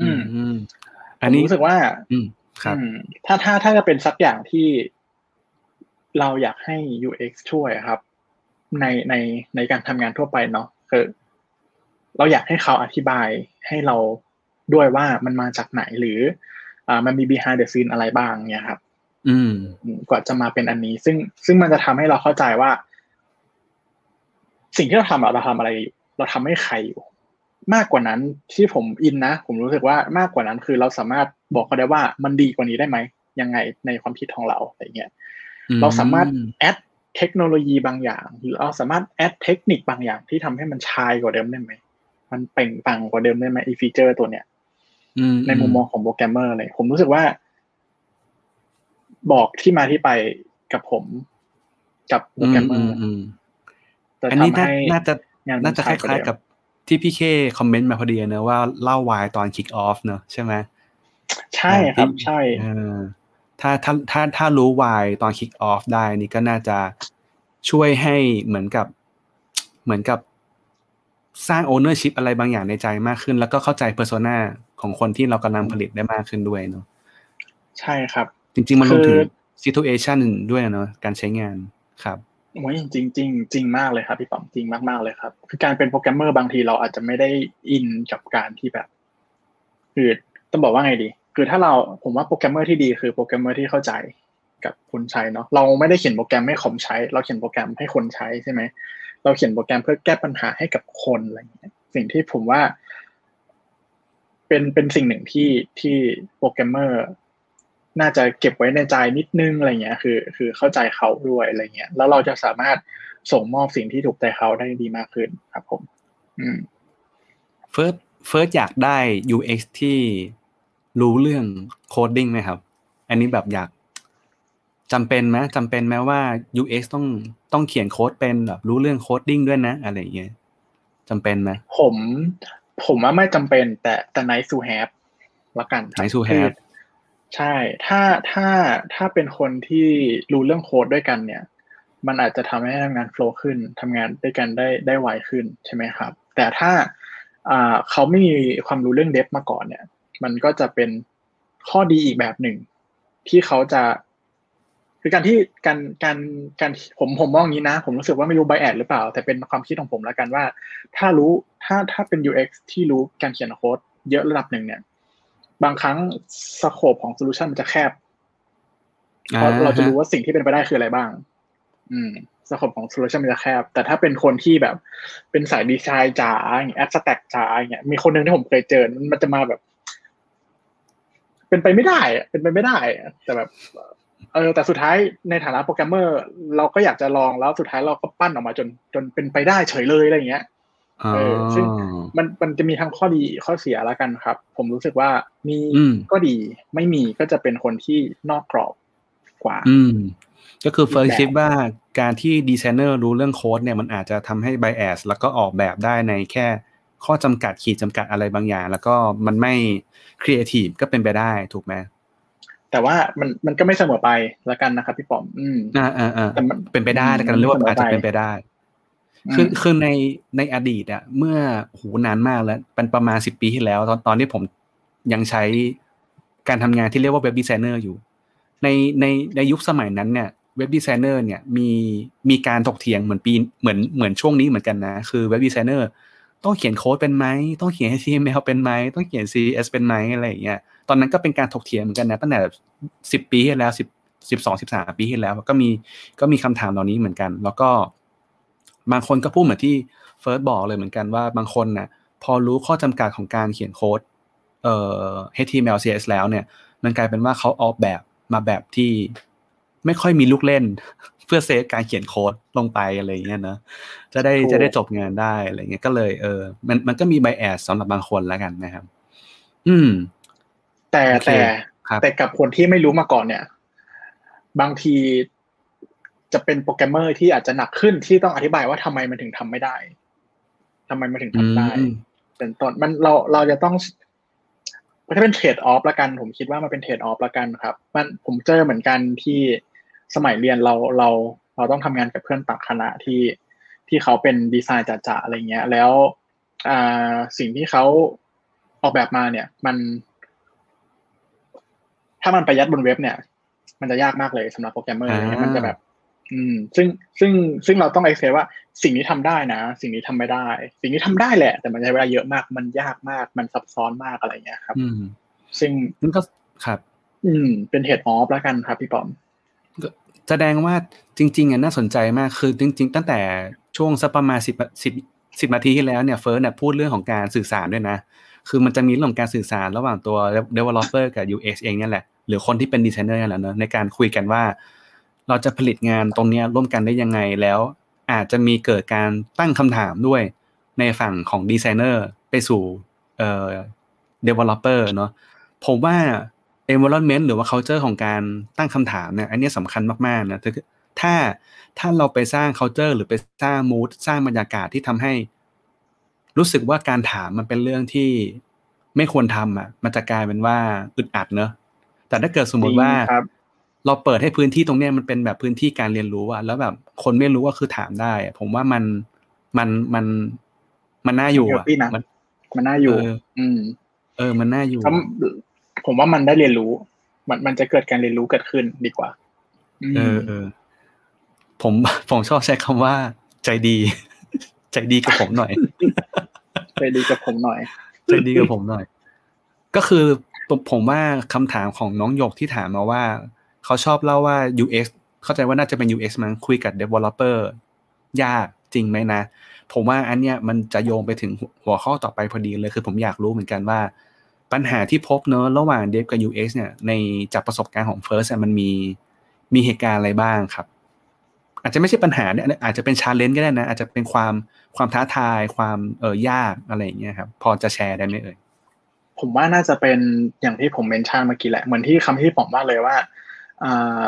อืมอืมอันนี้รู้สึกว่า อืมครับถ้าถ้าถ้าจะเป็นสักอย่างที่ เราอยากให้ UX ช่วยครับ ในในในการทำงานทั่วไปเนาะคือเราอยากให้เขาอธิบายให้เราด้วยว่ามันมาจากไหนหรือ อ่ามันมี behind the scene อะไรบ้างเนี่ยครับ อืม กว่าจะมาเป็นอันนี้ ซึ่งซึ่งมันจะทำให้เราเข้าใจว่า สิ่งที่เราทำเราทำอะไรอยู่เราทำให้ใครอยู่มากกว่านั้นที่ผมอินนะ ผมรู้สึกว่ามากกว่านั้นคือเราสามารถบอกเขาได้ว่ามันดีกว่านี้ได้ไหมยังไงในความคิดของเราอะไรเงี้ย เราสามารถ add เทคโนโลยีบางอย่าง หรือเราสามารถ add เทคนิคบางอย่างที่ทำให้มัน shine กว่าเดิมได้ไหมมันเปล่งปลั่งกว่าเดิมได้ไหมอีฟีเจอร์ตัวเนี้ยในมุมมองของโปรแกรมเมอร์เลย ผมรู้สึกว่า บอกที่มาที่ไปกับผม กับโปรแกรมเมอร์อันนี้น่าจะน่าจะคล้ายๆกับที่พี่เคคอมเมนต์มาพอดีเนอะว่าเล่า why ตอน kickoff เนอะใช่ไหมใช่ครับ ใช่ ถ้าถ้าถ้าถ้ารู้ why ตอน kickoff ได้นี่ก็น่าจะช่วยให้เหมือนกับเหมือนกับสร้าง ownership อะไรบางอย่างในใจมากขึ้น แล้วก็เข้าใจ persona ของคนที่เรากำลังผลิตได้มากขึ้นด้วยเนาะใช่ครับ จริง ๆ มันรวมถึง situation ด้วยเนาะการใช้งานครับโอ้ยจริงจริงจริงมากเลยครับพี่ป๋อมจริงมากมากเลยครับ คือการเป็นโปรแกรมเมอร์บางทีเราอาจจะไม่ได้อินกับการที่แบบ คือต้องบอกว่าไงดี คือถ้าเราผมว่าโปรแกรมเมอร์ที่ดีคือโปรแกรมเมอร์ที่เข้าใจกับคนใช้เนาะเราไม่ได้เขียนโปรแกรมให้คอมใช้ เราเขียนโปรแกรมให้คนใช้ใช่ไหมเราเขียนโปรแกรมเพื่อแก้ปัญหาให้กับคนอะไรอย่างเงี้ยสิ่งที่ผมว่า เป็นเป็นสิ่งหนึ่งที่ที่โปรแกรมเมอร์น่าจะเก็บไว้ในใจนิดนึงอะไรเงี้ย คือ คือเข้าใจเขาด้วยอะไรเงี้ย แล้วเราจะสามารถส่งมอบสิ่งที่ถูกใจเขาได้ดีมากขึ้นครับผม อืมเฟิร์สเฟิร์สอยากได้ UX ที่ รู้เรื่อง coding ไหมครับ อันนี้แบบอยากจำเป็นไหมจำเป็นไหมว่า UX ต้องต้องเขียนโค้ดเป็นแบบรู้เรื่อง coding ด้วยนะ อะไรเงี้ยจำเป็นไหมผม ผมว่าไม่จำเป็น แต่แต่ nice to have ละกัน nice to have ใช่ ถ้าถ้าถ้าเป็นคนที่รู้เรื่องโค้ดด้วยกันเนี่ย มันอาจจะทำให้ทำงานโฟล์ขึ้นทำงานด้วยกันได้ได้ไวขึ้นใช่ไหมครับ แต่ถ้าอ่าเขาไม่มีความรู้เรื่องเดฟมาก่อนเนี่ย มันก็จะเป็นข้อดีอีกแบบหนึ่ง ที่เขาจะ คือการที่การการการผมผมมองงี้นะ ผมรู้สึกว่าไม่รู้ไบแอดหรือเปล่า แต่เป็นความคิดของผมแล้วกันว่า ถ้ารู้ถ้าถ้าเป็น UX ที่รู้การเขียนโค้ดเยอะระดับหนึ่งเนี่ย บางครั้ง scope ของ solution มันจะแคบเพราะเราจะรู้ว่าสิ่งที่เป็นไปได้คืออะไรบ้าง อืม scope ของ solution มันจะแคบ แต่ถ้าเป็นคนที่แบบ เป็นสายดีไซน์จ๋าอย่าง abstract จ๋าอย่างเงี้ย มีคนหนึ่งที่ผมเคยเจอ มันจะมาแบบ เป็นไปไม่ได้อะเป็นไปไม่ได้อะแต่แบบเออแต่สุดท้ายในฐานะโปรแกรมเมอร์ เราก็อยากจะลองแล้วสุดท้ายเราก็ปั้นออกมาจนจนเป็นไปได้เฉยเลยอะไรอย่างเงี้ยอ๋อเออซึ่งมันมันจะมีทั้งข้อดีข้อเสียแล้วกันครับ ผมรู้สึกว่ามีอืมก็ดีไม่มีก็จะเป็นคนที่นอกกรอบกว่า อืม ก็คือเฟิร์สแบบคิดว่าการที่ดีไซเนอร์รู้เรื่องโค้ดเนี่ยมันอาจจะทำให้ bias แล้วก็ออกแบบได้ในแค่ ข้อจำกัดขีดจำกัดอะไรบางอย่าง แล้วก็มันไม่ครีเอทีฟก็เป็นไปได้ถูกไหมแต่ว่ามันมันก็ไม่เสมอไปแล้วกันนะครับพี่ป๋อม อืมอ่าอ่าอ่าแต่มันเป็นไปได้แต่กันเรียกว่าอาจจะเป็นไปได้คือคือในในอดีตอะเมื่อโหนานมากแล้วเป็นประมาณสิบปีที่แล้ว ตอนตอนที่ผมยังใช้การทำงานที่เรียกว่า web designer อยู่ ในในในยุคสมัยนั้นเนี่ย web designer เนี่ยมีมีการถกเถียงเหมือนปีเหมือนเหมือนช่วงนี้เหมือนกันนะ คือ web designer ต้องเขียนโค้ดเป็นไหมต้องเขียน HTML เป็นไหมต้องเขียน CSS เป็นไหมอะไรอย่างเงี้ยตอนนั้นก็เป็นการถกเถียงเหมือนกันนะตั้งแต่สิบปีที่แล้วสิบสิบสองสิบสามปีที่แล้ว ก็มีก็มีคำถามเหล่านี้เหมือนกัน แล้วก็บางคนก็พูดเหมือนที่เฟิร์สบอกเลยเหมือนกันว่าบางคนน่ะพอรู้ข้อจำกัดของการเขียนโค้ดเอ่อ HTML CSS แล้วเนี่ย มันกลายเป็นว่าเขาออกแบบมาแบบที่ไม่ค่อยมีลูกเล่น เพื่อเซฟการเขียนโค้ดลงไปอะไรอย่างเงี้ยเนอะจะได้ถูกจะได้จบงานได้อะไรเงี้ยก็เลยเออ มันมันก็มีไบแอสสำหรับบางคนแล้วกันนะครับ อืม แต่โอเคแต่ครับแต่กับคนที่ไม่รู้มาก่อนเนี่ย บางทีจะเป็นโปรแกรมเมอร์ที่อาจจะหนักขึ้นที่ต้องอธิบายว่าทำไมมันถึงทำไม่ได้ทำไมมันถึงทำได้อืมเป็นต้นมันเราเราจะต้องถ้าเป็น trade-off ละกัน ผมคิดว่ามันเป็น trade-off ละกันครับ มันผมเจอเหมือนกันที่ สมัยเรียนเราเราเราต้องทำงานกับเพื่อนต่างคณะที่ที่เขาเป็นดีไซน์จ๋าๆอะไรเงี้ย แล้วอ่าสิ่งที่เขาออกแบบมาเนี่ย มัน ถ้ามันไปยัดบนเว็บเนี่ย มันจะยากมากเลยสำหรับโปรแกรมเมอร์อะไรเงี้ยมันจะแบบ อืม ซึ่งซึ่งซึ่งเราต้องไอเซว่า สิ่งนี้ทำได้นะ สิ่งนี้ทำไม่ได้ สิ่งนี้ทำได้แหละ แต่มันใช้เวลาเยอะมาก มันยากมาก มันซับซ้อนมากอะไรเงี้ยครับ อืม ซึ่งนั่นก็ครับ อืม เป็นเฮดออฟแล้วกันครับพี่ปอม แสดงว่าจริงๆอะน่าสนใจมากคือจริง ๆ ตั้งแต่ช่วงสักประมาณสิบสิบสิบนาทีที่แล้วเนี่ยเฟิร์สเนี่ยพูดเรื่องของการสื่อสารด้วยนะ คือมันจะมีเรื่องการสื่อสารระหว่างตัว developer กับ UX เองเนี่ยแหละ หรือคนที่เป็นดีไซเนอร์นั่นแหละเนอะในการคุยกันว่า เราจะผลิตงานตรงเนี้ยร่วมกันได้ยังไงแล้ว อาจจะมีเกิดการตั้งคำถามด้วยในฝั่งของดีไซเนอร์ไปสู่เอ่อ developer เนอะผมว่า environment หรือว่า culture ของการตั้งคำถามเนี่ยอันเนี้ยสำคัญมากๆนะคือถ้าถ้าเราไปสร้าง culture หรือไปสร้าง mood สร้างบรรยากาศที่ทำให้ รู้สึกว่าการถามมันเป็นเรื่องที่ไม่ควรทำอะมันจะกลายเป็นว่าอึดอัดเนอะแต่ถ้าเกิดสมมติว่าจริงครับเราเปิดให้พื้นที่ตรงเนี้ยมันเป็นแบบพื้นที่การเรียนรู้อะแล้วแบบคนไม่รู้ว่าคือถามได้อะผมว่ามันมันมันมันน่าอยู่อะ Healthy นะมันมันน่าอยู่เอออืม เออ มันน่าอยู่เพราะ ผมว่ามันได้เรียนรู้ มันมันจะเกิดการเรียนรู้เกิดขึ้นดีกว่าอืมเออเออผมผมชอบใช้คำว่า ใจดี ใจดีกับผมหน่อยไปดีกับผมหน่อย ใจดีกับผมหน่อย ก็คือผมผมว่าคำถามของน้องหยกที่ถามมาว่า เขาชอบเล่าว่า UX เข้าใจว่าน่าจะเป็น UX มั้งคุยกับ developer ยากจริงไหมนะ ผมว่าอันเนี้ยมันจะโยงไปถึงหัวข้อต่อไปพอดีเลยคือผมอยากรู้เหมือนกันว่า ปัญหาที่พบเนอะระหว่าง Dev กับ UX เนี่ยในจากประสบการณ์ของ First อะมันมีมีเหตุการณ์อะไรบ้างครับ อาจจะไม่ใช่ปัญหาเนี่ยอาจจะเป็น challenge ก็ได้นะ อาจจะเป็นความความท้าทายความเออยากอะไรอย่างเงี้ยครับพอจะแชร์ได้ไหมเอ่ยผมว่าน่าจะเป็นอย่างที่ผม mention เมื่อกี้แหละเหมือนที่คำที่ผมว่าเลยว่าอ่า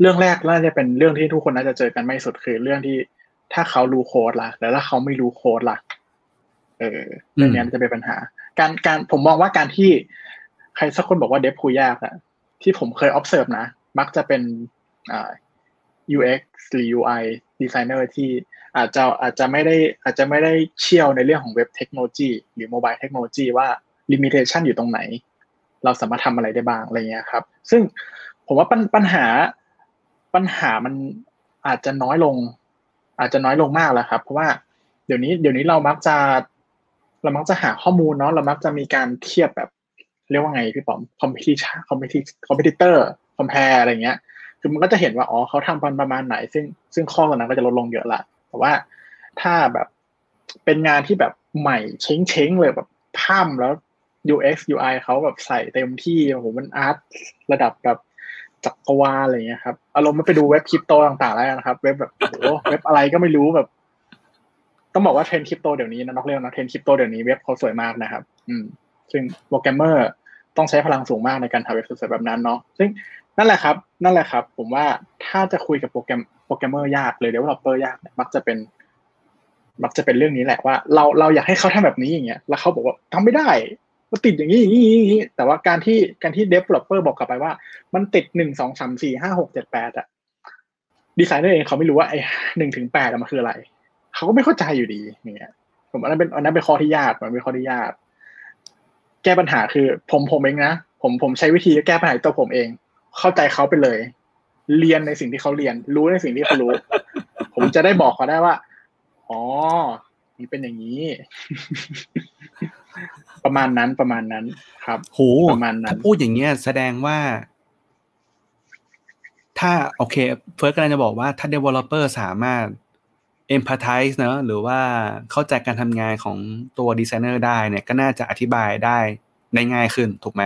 เรื่องแรกน่าจะเป็นเรื่องที่ทุกคนน่าจะเจอกันไม่สุดคือเรื่องที่ถ้าเขารู้โค้ดล่ะ แล้วถ้าเขาไม่รู้โค้ดล่ะเออเรื่องนี้จะเป็นปัญหา การการผมมองว่าการที่ใครสักคนบอกว่าเดฟคุยยากอะที่ผมเคย observe นะ มักจะเป็น UX หรือ UI designer ที่อาจจะอาจจะไม่ได้อาจจะไม่ได้เชี่ยวในเรื่องของเว็บเทคโนโลยีหรือโมบายเทคโนโลยีว่า limitation อยู่ตรงไหน เราสามารถทำอะไรได้บ้างอะไรเงี้ยครับ ซึ่งผมว่าปัญปัญหาปัญหามันอาจจะน้อยลง อาจจะน้อยลงมากแล้วครับ เพราะว่าเดี๋ยวนี้เดี๋ยวนี้เรามักจะ เรามักจะหาข้อมูลเนาะเรามักจะมีการเทียบแบบ เรียกว่าไงพี่ป๋อม competition competition competitor compare อะไรเงี้ยคือมันก็จะเห็นว่าอ๋อเขาทำประมาณไหน ซึ่งซึ่งข้อตรงนั้นก็จะลดลงเยอะละแต่ว่าถ้าแบบเป็นงานที่แบบใหม่เช้งเช้งเลยแบบพร่ำแล้ว UX UI เขาแบบใส่เต็มที่โอ้โหมันอาร์ตระดับแบบจักรวาลอะไรเงี้ยครับอารมณ์มันไปดูเว็บคริปโตต่างๆแล้วนะครับ เว็บแบบโอ้เว็บอะไรก็ไม่รู้แบบ ต้องบอกว่าเทรนด์คริปโตเดี๋ยวนี้นะนอกเรื่องนะเทรนด์คริปโตเดี๋ยวนี้เว็บเขาสวยมากนะครับ อืม ซึ่งโปรแกรมเมอร์ต้องใช้พลังสูงมากในการทำเว็บสวยๆแบบนั้นเนาะซึ่งนั่นแหละครับ นั่นแหละครับ ผมว่าถ้าจะคุยกับโปรแกรมโปรแกรมเมอร์ยากเลย developer ยากมักจะเป็น มักจะเป็นเรื่องนี้แหละว่า เราเราอยากให้เขาทำแบบนี้อย่างเงี้ยแล้วเขาบอกว่าทำไม่ได้มันติดอย่างนี้อย่างนี้อย่างนี้แต่ว่าการที่การที่ developer บอกกลับไปว่า มันติดหนึ่งสองสามสี่ห้าหกเจ็ดแปดอะดีไซเนอร์เองเขาไม่รู้ว่าไอ้หนึ่งถึงแปดมันคืออะไร เขาก็ไม่เข้าใจอยู่ดีเนี่ยผมอันนั้นเป็นอันนั้นเป็นข้อที่ยากมันเป็นข้อที่ยาก แก้ปัญหาคือ ผมผมเองนะผมผมใช้วิธีแก้ปัญหาตัวผมเอง เข้าใจเขาไปเลย เรียนในสิ่งที่เขาเรียน รู้ในสิ่งที่เขารู้ ผมจะได้บอกเขาได้ว่าอ๋อนี่เป็นอย่างนี้ ประมาณนั้นประมาณนั้น ครับโหประมาณนั้นถ้าพูดอย่างเงี้ยแสดงว่า ถ้าโอเคเฟิร์สกำลังจะบอกว่าถ้า developer สามารถ empathize เนอะหรือว่าเข้าใจการทำงานของตัวดีไซเนอร์ได้เนี่ยก็น่าจะอธิบายได้ได้ง่ายขึ้นถูกไหม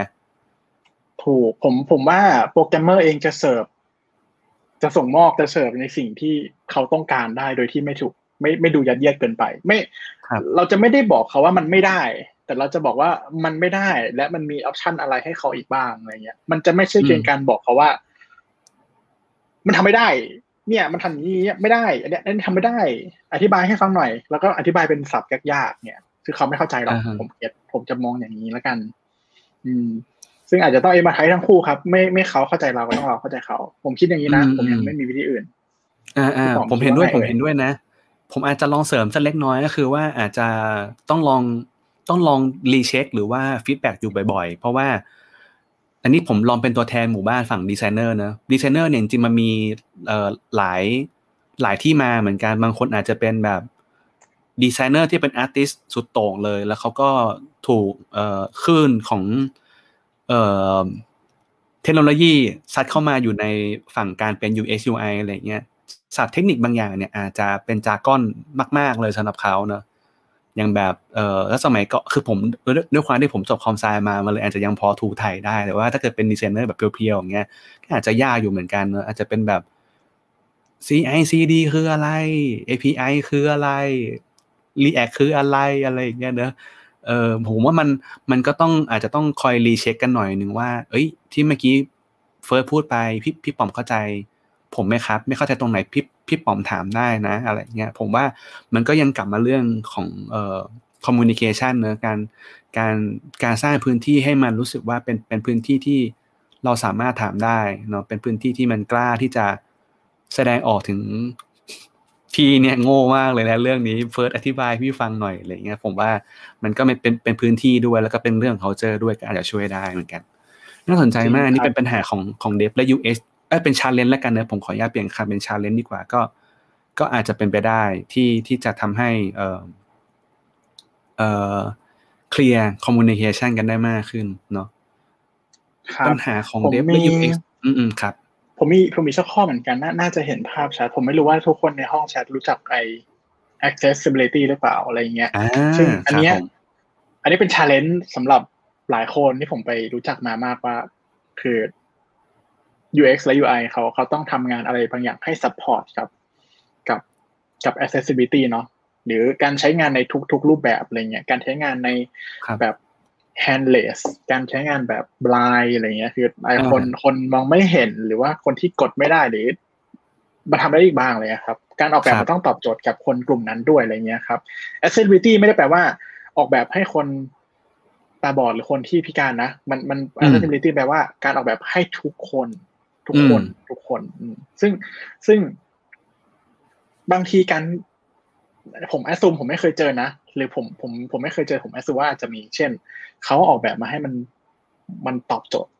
ถูกผมผมว่าโปรแกรมเมอร์เองจะเสิร์ฟจะส่งมอบจะเสิร์ฟในสิ่งที่เขาต้องการได้โดยที่ไม่ถูก ไม่ไม่ดูยัดเยียดเกินไป ไม่ครับเราจะไม่ได้บอกเขาว่ามันไม่ได้ แต่เราจะบอกว่ามันไม่ได้ และมันมีออปชันอะไรให้เขาอีกบ้างอะไรเงี้ย มันจะไม่ใช่เพียงการบอกเขาว่า มันทำไม่ได้ เนี่ยมันทำอย่างนี้ไม่ได้อันเนี้ยอันนี้ทำไม่ได้ อธิบายให้ฟังหน่อย แล้วก็อธิบายเป็นศัพท์ยากๆเนี่ย คือเขาไม่เข้าใจหรอกอ่าฮะผมเก็ตผมจะมองอย่างนี้แล้วกัน อืม ซึ่งอาจจะต้อง empathize ทั้งคู่ครับ ไม่ไม่เขาเข้าใจเราก็ต้องเราเข้าใจเขา ผมคิดอย่างนี้นะ ผมยังไม่มีวิธีอื่น อ่าอ่าพี่ป๋องผมเห็นด้วยคิดผว่าไง ผมเห็นด้วยนะ ผมอาจจะลองเสริมสักเล็กน้อยก็คือว่าอาจจะต้องลองต้องลอง recheck หรือว่า feedback อยู่บ่อยๆ เพราะว่า อันนี้ผมลองเป็นตัวแทนหมู่บ้านฝั่งดีไซเนอร์นะดีไซเนอร์เนี่ยจริงมันมีเอ่อหลายหลายที่มาเหมือนกันบางคนอาจจะเป็นแบบดีไซเนอร์ที่เป็น artistสุดโต่งเลย แล้วเขาก็ถูกเอ่อคลื่นของเอ่อเทคโนโลยีซัดเข้ามาอยู่ในฝั่งการเป็น UX UI อะไรเงี้ยศัพท์เทคนิคบางอย่างเนี่ยอาจจะเป็นจาก้อนมาก ๆ เลยสำหรับเขาเนอะ อย่างแบบเออแล้วสมัยก็คือผมด้วยความที่ผมจบคอมไซมามาเลยอาจจะยังพอถูไทยได้แต่ว่าถ้าเกิดเป็นดีไซเนอร์แบบเพียวๆอย่างเงี้ยก็อาจจะยากอยู่เหมือนกันนะอาจจะเป็นแบบ CI CD คืออะไร API คืออะไร React คืออะไรอะไรอย่างเงี้ยเนอะเออผมว่ามันมันก็ต้องอาจจะต้องคอย recheck กันหน่อยหนึ่งว่า เอ้ย ที่เมื่อกี้เฟิร์สพูดไปพี่พี่ป๋อมเข้าใจ ผมไหมครับ ไม่เข้าใจตรงไหนพี่พี่ปอมถามได้นะ อะไรเงี้ยผมว่ามันก็ยังกลับมาเรื่องของเอ่อ communication เนอะการการการสร้างพื้นที่ให้มันรู้สึกว่าเป็นเป็นพื้นที่ที่เราสามารถถามได้เนาะเป็นพื้นที่ที่มันกล้าที่จะแสดงออกถึงพี่เนี่ยโง่มากเลยนะเรื่องนี้เฟิร์สอธิบายพี่ฟังหน่อยอะไรเงี้ยผมว่ามันก็เป็นเป็นเป็นพื้นที่ด้วยแล้วก็เป็นเรื่องเขาเจอด้วยก็อาจจะช่วยได้เหมือนกัน น่าสนใจมากนี่เป็นปัญหาของของเดฟและ US เอ้ยเป็น challenge แล้วกันนะผมขออนุญาตเปลี่ยนคำเป็น challenge ดีกว่าก็ก็อาจจะเป็นไปได้ที่ที่จะทำให้เอ่อเอ่อเคลียร์ communication กันได้มากขึ้นเนาะครับปัญหาของผมเดฟมีและ UX อืมอืมครับ ผมมีผมมีสักข้อเหมือนกันนาน่าจะเห็นภาพชัด ผมไม่รู้ว่าทุกคนในห้องแชทรู้จักไอ accessibility หรือเปล่าอะไรเงี้ยอ่าซึ่งอันเนี้ยครับผมอันนี้เป็นชาเลนจ์สำหรับหลายคนที่ผมไปรู้จักมามากว่า คือ UX และ UI เขาเขาต้องทำงานอะไรบางอย่างให้ support กับกับกับ accessibility เนาะหรือการใช้งานในทุกๆ รูปแบบอะไรเงี้ยการใช้งานในครับแบบ handless การใช้งานแบบ blind อะไรเงี้ยคือไออ่าคนคนมองไม่เห็นหรือว่าคนที่กดไม่ได้หรือมาทำได้อีกบ้างเลยครับ การออกแบบมันต้องตอบโจทย์กับคนกลุ่มนั้นด้วยอะไรเงี้ยครับ accessibility ไม่ได้แปลว่าออกแบบให้คนตาบอดหรือคนที่พิการนะ มันมัน accessibility แปลว่าการออกแบบให้ทุกคน ทุกคนทุกคนอืมซึ่งซึ่ง บางทีการผม assume ผมไม่เคยเจอนะหรือผมผมผมไม่เคยเจอผม assume ว่าอาจจะมี เช่นเขาออกแบบมาให้มันมันตอบโจทย์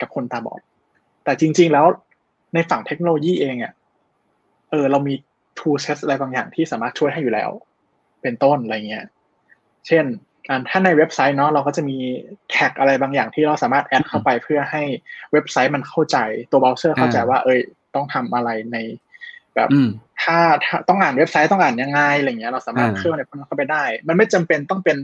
กับคนตาบอด แต่จริง ๆ แล้วในฝั่งเทคโนโลยีเองอะเออ เรามี tool set อะไรบางอย่างที่สามารถช่วยให้อยู่แล้ว เป็นต้นอะไรเงี้ย เช่นอ่า ถ้าในเว็บไซต์เนาะเราก็จะมี tag อะไรบางอย่างที่เราสามารถ add เข้าไปเพื่อให้เว็บไซต์มันเข้าใจตัวเบราว์เซอร์เข้าใจว่า เอ้ยต้องทำอะไรใน แบบอืมถ้าถ้าต้องอ่านเว็บไซต์ต้องอ่านยังไงอะไรเงี้ยเราสามารถอ่าเครื่องในพวกนั้นเข้าไปได้ มันไม่จำเป็นต้องเป็น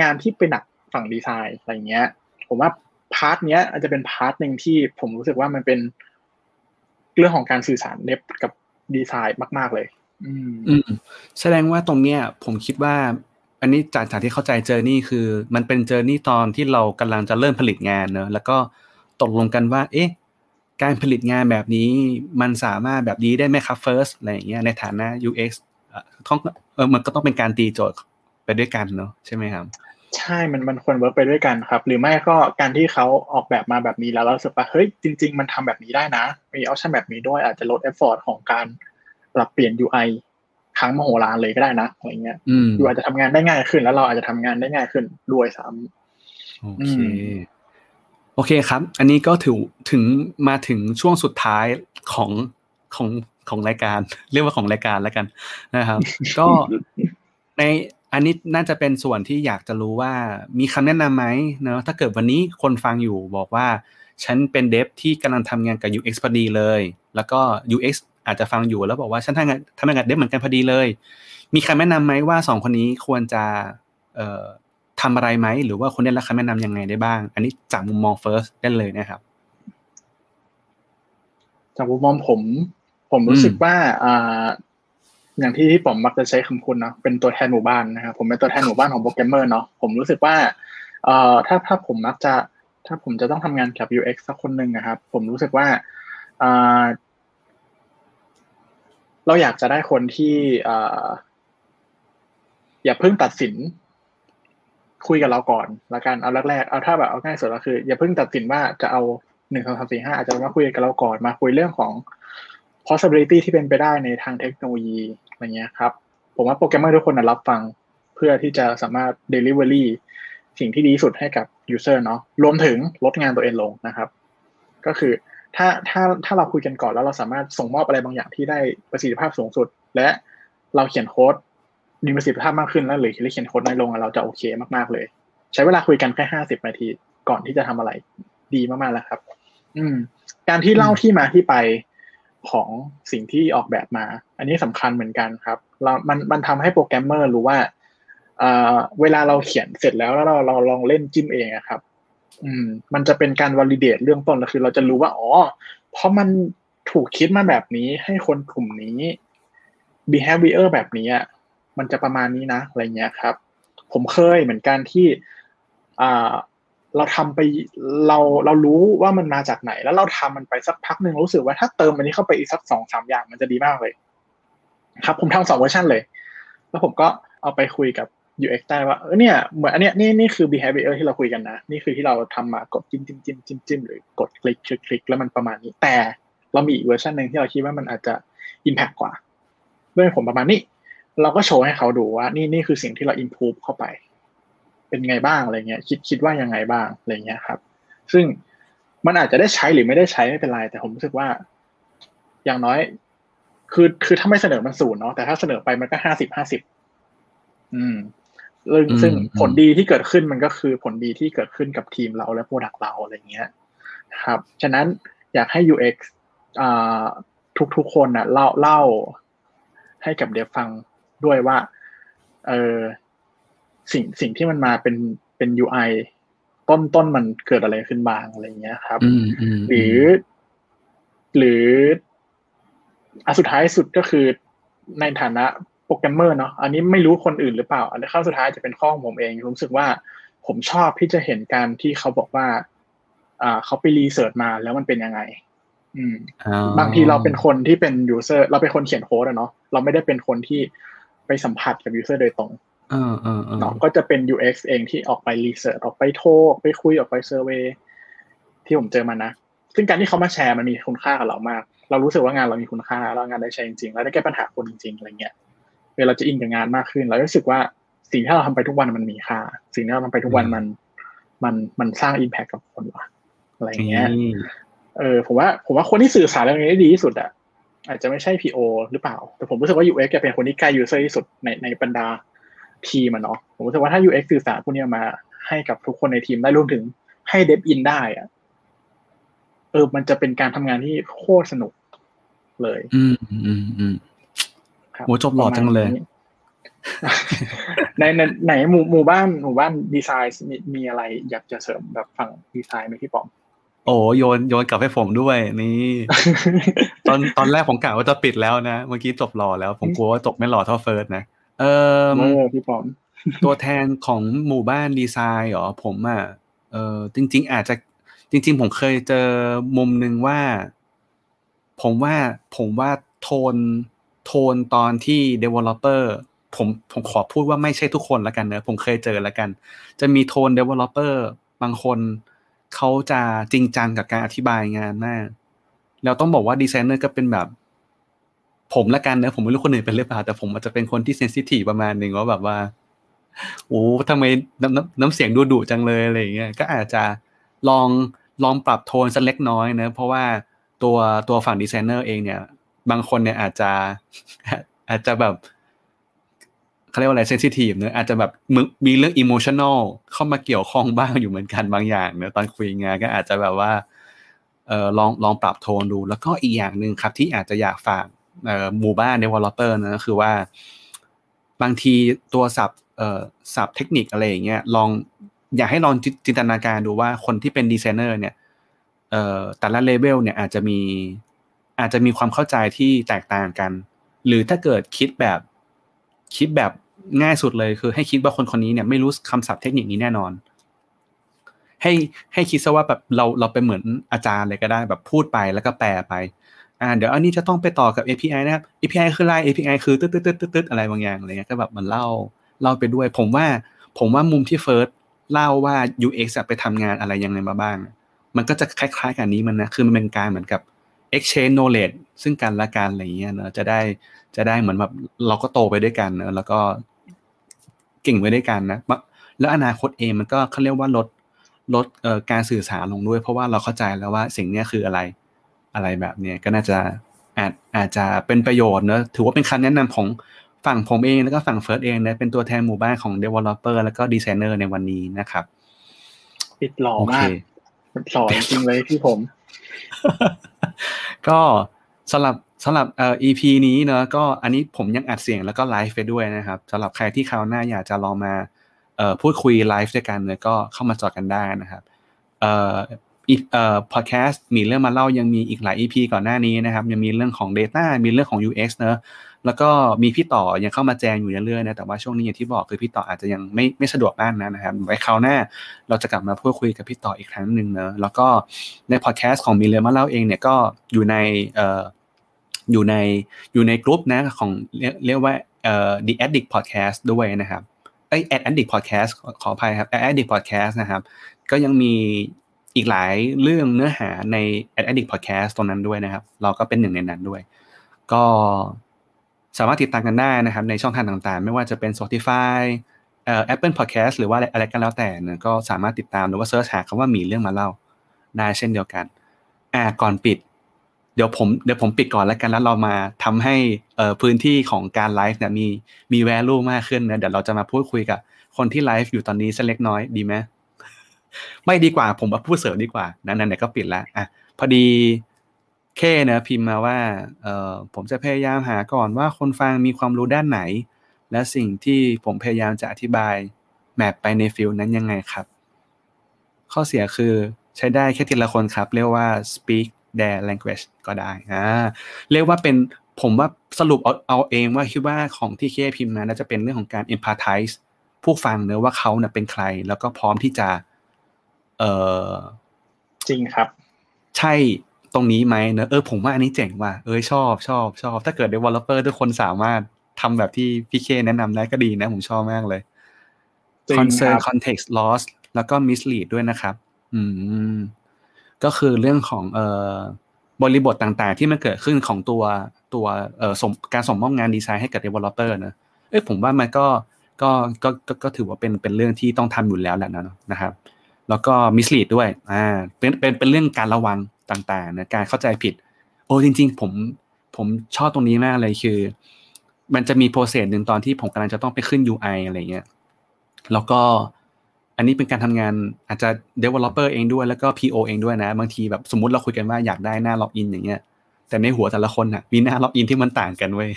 งานที่ไปหนักฝั่งดีไซน์อะไรเงี้ย ผมว่า part เนี้ยอาจจะเป็น part หนึ่งที่ผมรู้สึกว่ามันเป็นเรื่องของการสื่อสาร Dev กับดีไซน์มาก ๆเลย อืมอืมแสดงว่าตรงเนี้ย ผมคิดว่า อันนี้จากจากที่เข้าใจเจอนี่คือ มันเป็นเจอนี่ตอนที่เรากำลังจะเริ่มผลิตงานเนอะแล้วก็ตกลงกันว่า เอ๊ะ การผลิตงานแบบนี้มันสามารถแบบนี้ได้ไหมครับ first อะไรอย่างเงี้ยในฐานะ UX เอ่อต้องเออมันก็ต้องเป็นการตีโจทย์ไปด้วยกันเนอะใช่ไหมครับใช่ มันมันควร work ไปด้วยกันครับ หรือไม่ก็การที่เขาออกแบบมาแบบนี้แล้วเรารู้สึกว่าเฮ้ยจริง ๆ มันทำแบบนี้ได้นะ มี option แบบนี้ด้วยอาจจะลด effort ของการปรับเปลี่ยน UI ครั้งมโหฬารเลยก็ได้นะอะไรเงี้ยอืมอยู่อาจจะทำงานได้ง่ายขึ้น แล้วเราอาจจะทำงานได้ง่ายขึ้นด้วยซ้โออืเคมโอเคครับ อันนี้ก็ถือถึงมาถึงช่วงสุดท้ายของของของรายการ เรียกว่าของรายการแล้วกันนะครับ ก็ในอันนี้น่าจะเป็นส่วนที่อยากจะรู้ว่ามีคำแนะนำไหมเนอะถ้าเกิดวันนี้คนฟังอยู่บอกว่า ฉันเป็นเดฟที่กำลังทำงานกับ UX พอดีเลย แล้วก็ UX อาจจะฟังอยู่แล้วบอกว่าฉันทำงานทำงานกับเดฟเหมือนกันพอดีเลย มีคำแนะนำไหมว่าสองคนนี้ควรจะเออทำอะไรไหม หรือว่าคนได้รับคำแนะนำยังไงได้บ้าง อันนี้จากมุมมอง first ได้เลยนะครับ จากมุมมองผม ผมรู้สึกว่าอ่าอย่างที่ที่ผมมักจะใช้คำคุณเนาะเป็นตัวแทนหมู่บ้านนะครับผมเป็นตัวแทนหมู่บ้านของโปรแกรมเมอร์เนาะผมรู้สึกว่าเอ่อถ้าถ้าผมมักจะถ้าผมจะต้องทำงานกับ UX สักคนหนึ่งนะครับ ผมรู้สึกว่าอ่า เราอยากจะได้คนที่ออย่าเพิ่งตัดสิน คุยกับเราก่อนละกันเอาแรกๆเอาถ้าแบบเอาง่ายสุดก็คือ อย่าเพิ่งตัดสินว่าจะเอาหนึ่งสองสามสี่ห้าอาจจะมาคุยกับเราก่อนมาคุยเรื่องของ possibility ที่เป็นไปได้ในทางเทคโนโลยีอะไรเงี้ยครับ ผมว่าโปรแกรมเมอร์ทุกคนรับฟังเพื่อที่จะสามารถ delivery สิ่งที่ดีที่สุดให้กับ user เนาะรวมถึงลดงานตัวเองลงนะครับ ก็คือ ถ้าถ้าถ้าเราคุยกันก่อนแล้วเราสามารถส่งมอบอะไรบางอย่างที่ได้ประสิทธิภาพสูงสุด และเราเขียนโค้ดมีประสิทธิภาพมากขึ้นแล้วหรือเขียนโค้ดน้อยลงเราจะโอเคมากๆเลย ใช้เวลาคุยกันแค่ห้าสิบนาทีก่อนที่จะทำอะไรดีมากๆแล้วครับ อืม การที่เล่าที่มาที่ไปของสิ่งที่ออกแบบมา อันนี้สำคัญเหมือนกันครับ เรา มัน มันทำให้โปรแกรมเมอร์รู้ว่าเอ่อเวลาเราเขียนเสร็จแล้วแล้วเราเราลองเล่นจิ้มเองครับ อืมมันจะเป็นการ validate เรื่องต้นก็คือ เราจะรู้ว่าอ๋อเพราะมันถูกคิดมาแบบนี้ให้คนกลุ่มนี้ behavior แบบนี้อะมันจะประมาณนี้นะอะไรเงี้ยครับ ผมเคยเหมือนกันที่อ่าเราทำไปเราเรารู้ว่ามันมาจากไหน แล้วเราทำมันไปสักพักหนึ่งรู้สึกว่าถ้าเติมอันนี้เข้าไปอีกสักสองสามอย่างมันจะดีมากเลย ครับ ผมทำสองเวอร์ชันเลย แล้วผมก็เอาไปคุยกับ UX ได้ว่าเออเนี่ยเหมือนอันเนี้ยนี่นี่คือ behavior ที่เราคุยกันนะ นี่คือที่เราทำมากดจิ้มจิ้มจิ้มจิ้มจิ้มหรือกดคลิกคลิกคลิกแล้วมันประมาณนี้ แต่เรามีอีกเวอร์ชันหนึ่งที่เราคิดว่ามันอาจจะ impact กว่า ด้วยผมประมาณนี้ เราก็โชว์ให้เขาดูว่า นี่นี่คือสิ่งที่เรา improve เข้าไป เป็นไงบ้างอะไรเงี้ย คิดคิดว่ายังไงบ้างอะไรเงี้ยครับ ซึ่งมันอาจจะได้ใช้หรือไม่ได้ใช้ไม่เป็นไร แต่ผมรู้สึกว่า อย่างน้อย คือคือถ้าไม่เสนอมันศูนย์เนาะแต่ถ้าเสนอไปมันก็ห้าสิบห้าสิบอืม ซึ่งอืมซึ่งอืมผลดีที่เกิดขึ้นมันก็คือผลดีที่เกิดขึ้นกับทีมเราและโปรดักเราอะไรเงี้ยครับ ฉะนั้นอยากให้ UX อ่าทุกๆคนนะเล่าเล่าให้กับเดฟฟังด้วยว่าเออสิ่งสิ่งที่มันมาเป็นเป็น UI ต้นต้นมันเกิดอะไรขึ้นบ้างอะไรเงี้ยครับอืมอืมหรือ หรืออันสุดท้ายสุดก็คือในฐานะ โปรแกรมเมอร์เนาะอันนี้ไม่รู้คนอื่นหรือเปล่า อันนี้ข้อสุดท้ายจะเป็นข้อของผมเองผมรู้สึกว่าผมชอบที่จะเห็นการที่เขาบอกว่า อ่าเขาไป research มาแล้วมันเป็นยังไง อืมอ๋อบางทีเราเป็นคนที่เป็น user เราเป็นคนเขียนโค้ดอะเนาะเราไม่ได้เป็นคนที่ไปสัมผัสกับ user โดยตรงเออเออเออเนาะก็จะเป็น UX เองที่ออกไป research ออกไปโทรออกไปคุยออกไป surveyที่ผมเจอมานะ ซึ่งการที่เขามาแชร์มันมีคุณค่ากับเรามาก เรารู้สึกว่างานเรามีคุณค่าเรางานได้ใช้จริงๆ แล้วได้แก้ปัญหาคนจริงๆอะไรเงี้ย เวลาจะอินกับงานมากขึ้นเรารู้สึกว่าสิ่งที่เราทำไปทุกวันมันมีค่า สิ่งที่เราทำไปทุกวันมันมันมันสร้างอิมแพคกับคนว่ะอะไรเงี้ยนี่เออผมว่าผมว่าคนที่สื่อสารเรื่องนี้ได้ดีที่สุดอะอาจจะไม่ใช่ PO หรือเปล่า แต่ผมรู้สึกว่า UX จะเป็นคนที่ใกล้ user ที่สุดในในบรรดาทีมอะเนาะผมรู้สึกว่าถ้า UX สื่อสารพวกเนี้ยมาให้กับทุกคนในทีมได้รวมถึงให้เดฟอินได้อะเออ มันจะเป็นการทำงานที่โคตรสนุกเลย อืมอืมอืม ครับโหจบหล่อจังเลยประมาณนี้ในในไหนหมู่หมู่บ้านหมู่บ้านดีไซน์มีมีอะไรอยากจะเสริมแบบฝั่งดีไซน์ไหมพี่ปอมโอ้โยนโยนกลับให้ผมด้วยนี่ ตอนตอนแรกผมกะว่าจะปิดแล้วนะเมื่อกี้จบรอแล้ว ผมกลัวว่าจบไม่รอเท่าเฟิร์สนะเออเออพี่ปอมตัวแทนของหมู่บ้านดีไซน์เหรอผมอะเออจริง ๆ อาจจะจริง ๆ ผมเคยเจอมุมหนึ่งว่า ผมว่าผมว่าโทน โทนตอนที่ developer ผมผมขอพูดว่าไม่ใช่ทุกคนละกันเนอะผมเคยเจอละกัน จะมีโทน developer บางคนเขาจะจริงจังกับการอธิบายงานมากแล้วต้องบอกว่าดีไซเนอร์ก็เป็นแบบ ผมละกันเนอะผมไม่รู้คนอื่นเป็นหรือเปล่าแต่ผมอาจจะเป็นคนที่ sensitive ประมาณหนึ่งว่าแบบว่าโอ้ทำไมน้ำน้ำน้ำเสียงดูดุจังเลยอะไรอย่างเงี้ยก็อาจจะลองลองปรับโทนสักเล็กน้อยเนอะเพราะว่าตัวตัวฝั่งดีไซเนอร์เองเนี่ย บางคนเนี่ยอาจจะอาจจะแบบเขาเรียกว่าอะไร sensitive เนอะอาจจะแบบมีมีเรื่อง emotional เข้ามาเกี่ยวข้องบ้างอยู่เหมือนกันบางอย่างเนอะตอนคุยงานก็อาจจะแบบว่าเออลองลองปรับโทนดู แล้วก็อีกอย่างหนึ่งครับ ที่อาจจะอยากฝากเอ่อหมู่บ้าน developer นะคือว่า บางทีตัวศัพท์เอ่อศัพท์เทคนิคอะไรอย่างเงี้ยลองอยากให้ลองจินตนาการดูว่าคนที่เป็นดีไซเนอร์เนี่ยเอ่อแต่ละเลเวลเนี่ยอาจจะมี อาจจะมีความเข้าใจที่แตกต่างกัน หรือถ้าเกิดคิดแบบคิดแบบง่ายสุดเลยคือ ให้คิดว่าคนคนนี้เนี่ยไม่รู้คำศัพท์เทคนิคนี้แน่นอน ให้ให้คิดซะว่าแบบเราเราเป็นเหมือนอาจารย์เลยก็ได้แบบพูดไปแล้วก็แปลไปอ่าเดี๋ยวอันนี้จะต้องไปต่อกับ API นะครับ API คืออะไร API คือตึ๊ดตึ๊ดตึ๊ดตึ๊ดอะไรบางอย่างอะไรเงี้ยก็แบบมันเล่าเล่าไปด้วย ผมว่าผมว่ามุมที่เฟิร์สเล่าว่า UX ไปทำงานอะไรยังไงมาบ้าง มันก็จะคล้ายๆกันนี้มันนะคือมันเป็นการเหมือนกับ exchange knowledge ซึ่งกันและกันอะไรเงี้ยเนอะจะได้จะได้เหมือนแบบเราก็โตไปด้วยกันเนอะแล้วก็เก่งไปด้วยกันนะแล้วอนาคตเองมันก็เขาเรียกว่าลดลดเอ่อการสื่อสารลงด้วย เพราะว่าเราเข้าใจแล้วว่าสิ่งนี้คืออะไรอะไรแบบเนี้ยก็น่าจะอาจอาจจะเป็นประโยชน์เนอะถือว่าเป็นคำแนะนำของฝั่งผมเองแล้วก็ฝั่งเฟิร์สเองนะเป็นตัวแทนหมู่บ้านของ Developer แล้วก็ดีไซเนอร์ในวันนี้นะครับ ปิดหล่อโอเคมากหล่อจริงๆเลยพี่ผม ก็สำหรับสำหรับเอ่อ EP นี้เนอะก็อันนี้ผมยังอัดเสียงแล้วก็ไลฟ์ไปด้วยนะครับสำหรับใครที่คราวหน้าอยากจะลองมาเอ่อพูดคุยไลฟ์ด้วยกันเนี่ยก็เข้ามาจอดกันได้นะครับเอ่ออีเอ่อพอดแคสต์มีเรื่องมาเล่ายังมีอีกหลาย EP ก่อนหน้านี้นะครับ ยังมีเรื่องของ Data มีเรื่องของ UX เนอะ แล้วก็มีพี่ต่อยังเข้ามาแจงอยู่เรื่อยๆนะแต่ว่าช่วงนี้อย่างที่บอกคือพี่ต่ออาจจะยังไม่ไม่สะดวกมากนะนะครับไว้คราวหน้าเราจะกลับมาพูดคุยกับพี่ต่ออีกครั้งหนึ่งเนอะแล้วก็ในพอดแคสต์ของมีเลมาเล่าเองเนี่ยก็อยู่ในเอ่ออยู่ในอยู่ในกลุ่มนะของเรียกว่าเอ่อ The Addict Podcast ด้วยนะครับเอ้ย Addict Podcast ขอขออภัยครับ Addict Podcast นะครับ ก็ยังมีอีกหลายเรื่องเนื้อหาใน Addict Podcast ตรงนั้นด้วยนะครับ เราก็เป็นหนึ่งในนั้นด้วย ก็ สามารถติดตามกันได้นะครับในช่องทางต่างๆ ไม่ว่าจะเป็น Spotify เอ่อ Apple Podcast หรือว่าอะไรอะไรก็แล้วแต่เนี่ยก็สามารถติดตามหรือว่าเซิร์ชหาคำว่ามีเรื่องมาเล่าได้เช่นเดียวกันอ่าก่อนปิด เดี๋ยวผมเดี๋ยวผมปิดก่อนแล้วกันแล้วเรามาทำให้เอ่อพื้นที่ของการไลฟ์เนี่ยมีมี value มากขึ้นนะเดี๋ยวเราจะมาพูดคุยกับคนที่ไลฟ์อยู่ตอนนี้สักเล็กน้อยดีไหมไม่ดีกว่าผมมาพูดเสริมดีกว่านั้นไหนๆก็ปิดแล้วอะพอดี เคนะพิมพ์มาว่าเอ่อผมจะพยายามหาก่อนว่าคนฟังมีความรู้ด้านไหน และสิ่งที่ผมพยายามจะอธิบายmap ไปในฟีลนั้นยังไงครับ ข้อเสียคือใช้ได้แค่ทีละคนครับ เรียกว่า speak their language ก็ได้อ่าเรียกว่าเป็นผมว่าสรุปเอาเอาเองว่าคิดว่าของที่เคพิมพ์มาน่าจะเป็นเรื่องของการ empathize ผู้ฟังเนอะว่าเขาเนี่ยเป็นใคร แล้วก็พร้อมที่จะ เอ่อจริงครับ ใช่ ตรงนี้ไหมเนอะเออผมว่าอันนี้เจ๋งว่ะเออชอบชอบชอบ ถ้าเกิด developer ทุกคนสามารถทำแบบที่พี่เคแนะนำได้ก็ดีนะ ผมชอบมากเลยจริง concern ครับ context loss แล้วก็ mislead ด้วยนะครับ อืม ก็คือเรื่องของเอ่อบริบทต่างๆ ที่มันเกิดขึ้นของตัวตัวเอ่อสมการส่งมอบงานดีไซน์ให้กับ developer นะเอ้ยผมว่ามันก็ก็ก็ก็ก็ถือว่าเป็นเป็นเรื่องที่ต้องทำอยู่แล้วแหละนะนะครับ แล้วก็ mislead ด้วย อ่า เป็นเป็นเป็นเรื่องการระวัง ต่างๆนะการเข้าใจผิด โอ้จริง ๆ ผมผมชอบตรงนี้มากเลยคือ มันจะมีโปรเซสหนึ่งตอนที่ผมกำลังจะต้องไปขึ้น UI อะไรเงี้ยแล้วก็อันนี้เป็นการทำงานอาจจะ developer เองด้วยแล้วก็ PO เองด้วยนะ บางทีแบบสมมติเราคุยกันว่าอยากได้หน้าล็อกอินอย่างเงี้ย แต่ในหัวแต่ละคนอะมีหน้าล็อกอินที่มันต่างกันเว้ย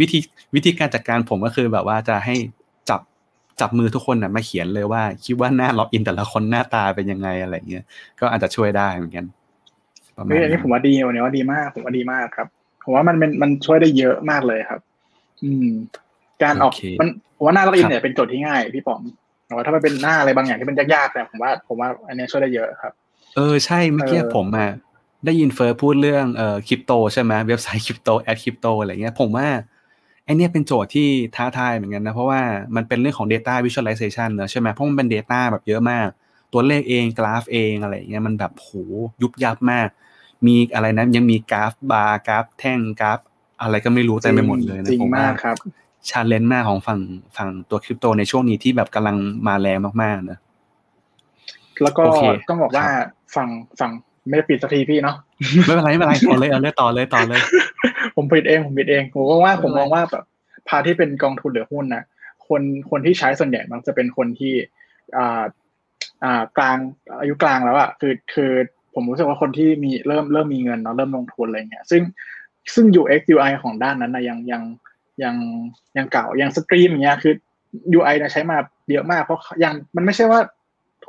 วิธีวิธีการจัดการผมก็คือแบบว่าจะให้ จับจับมือทุกคนนะมาเขียนเลยว่า คิดว่าหน้าล็อกอินแต่ละคนหน้าตาเป็นยังไงอะไรเงี้ยก็อาจจะช่วยได้เหมือนกันประมาณเฮ้ยอันนี้ผมว่าดีอันนี้ว่าดีมาก ผมว่าดีมากครับผมว่ามันเป็นมันช่วยได้เยอะมากเลยครับ อืม การออกโอเคมันผมว่าหน้า login ครับเนี่ยเป็นโจทย์ที่ง่ายพี่ป๋อมแต่ว่าถ้ามันเป็นหน้าอะไรบางอย่างที่มันยากๆเนี่ยผมว่า ผมว่า อันนี้ช่วยได้เยอะครับ เออใช่เมื่อกี้เออผมอะได้ยินเฟิร์สพูดเรื่องเอ่อคริปโตใช่ไหมเว็บไซต์คริปโตแอดคริปโตอะไรเงี้ย ผมว่า ไอ้เนี้ยเป็นโจทย์ที่ท้าทายเหมือนกันนะ เพราะว่ามันเป็นเรื่องของ Data Visualization เนอะใช่ไหมเพราะมันเป็น Data แบบเยอะมาก ตัวเลขเองกราฟเองอะไรเงี้ยมันแบบโหยุบยับมาก มีอะไรนะยังมีกราฟบาร์กราฟแท่งกราฟ อะไรก็ไม่รู้เต็มไปหมดเลยนะจริงผมว่ามากครับ challenge มากของฝั่งฝั่งตัวคริปโตในช่วงนี้ที่แบบกำลังมาแรงมากๆนะแล้วก็โอเคต้องบอกว่าครับฝั่งฝั่งไม่ได้ปิดสักทีพี่เนาะไม่เป็นไรไม่เป็นไรต่อเลยเอาเลยต่อเลยต่อเลย ผมผิดเองผมผิดเองผมก็ว่าไม่ผเป็นไรผมมองว่าแบบพาร์ตที่เป็นกองทุนหรือหุ้นนะคนคนที่ใช้ส่วนใหญ่มันจะเป็นคนที่อ่าอ่ากลางอายุกลางแล้วอะคือคือผมรู้สึกว่าคนที่มีเริ่มเริ่มมีเงินเนาะเริ่มลงทุนอะไรเงี้ยซึ่งซึ่ง UX UI ของด้านนั้นนะยังยังยังยังเก่ายังสตรีมอย่างเงี้ยคือ UI นะใช้มาเยอะมากเพราะยังมันไม่ใช่ว่า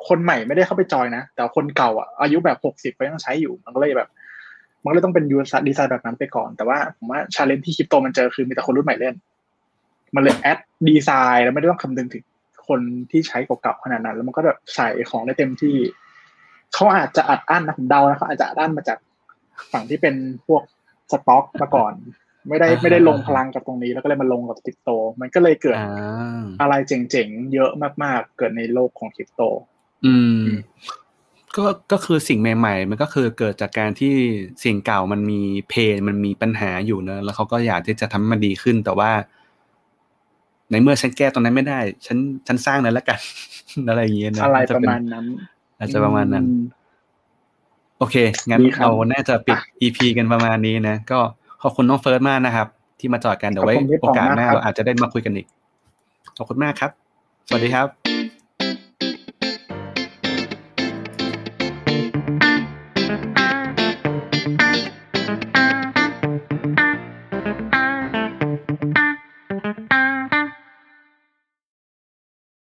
คนใหม่ไม่ได้เข้าไปจอยนะ แต่คนเก่าอะอายุแบบหกสิบก็ยังใช้อยู่มันก็เลยแบบ มันก็เลยต้องเป็น UI ดีไซน์แบบนั้นไปก่อน แต่ว่าผมว่า challenge ที่คริปโตมันเจอคือมีแต่คนรุ่นใหม่เล่น มันเลยแอดดีไซน์แล้วไม่ได้ต้องคำนึงถึงคนที่ใช้เก่าๆขนาดนั้น แล้วมันก็แบบใส่ของได้เต็มที่ เขาอาจจะอัดอั้นนะผมเดานะเขาอาจจะอัดอั้นมาจากฝั่งที่เป็นพวกสต็อกมาก่อน ไม่ได้อ่าไม่ได้ลงพลังกับตรงนี้ แล้วก็เลยมาลงกับคริปโต มันก็เลยเกิดอ่าอะไรเจ๋งๆเยอะมากๆ เกิดในโลกของคริปโต อืม ก็ก็คือสิ่งใหม่ ๆ มันก็คือเกิดจากการที่สิ่งเก่ามันมีเพนมันมีปัญหาอยู่เนอะแล้วเขาก็อยากที่จะทำให้มันดีขึ้น แต่ว่า ในเมื่อฉันแก้ตรงนั้นไม่ได้ ฉันฉันสร้างนั้นแล้วกันอะไรอย่างเงี้ยนะอะไรจจประเนมาณนั้นอาจจะประมาณนั้นอืมโอเค งั้นดีครับเราน่าจะปิดอะ EP กันประมาณนี้นะ ก็ขอบคุณน้องเฟิร์สมากนะครับ ที่มาจอดกันเดี๋ยวไว้ขอบคุณพี่โอกาสหน้าปองมากครับเราอาจจะได้มาคุยกันอีก ขอบคุณมากครับ สวัสดีครับ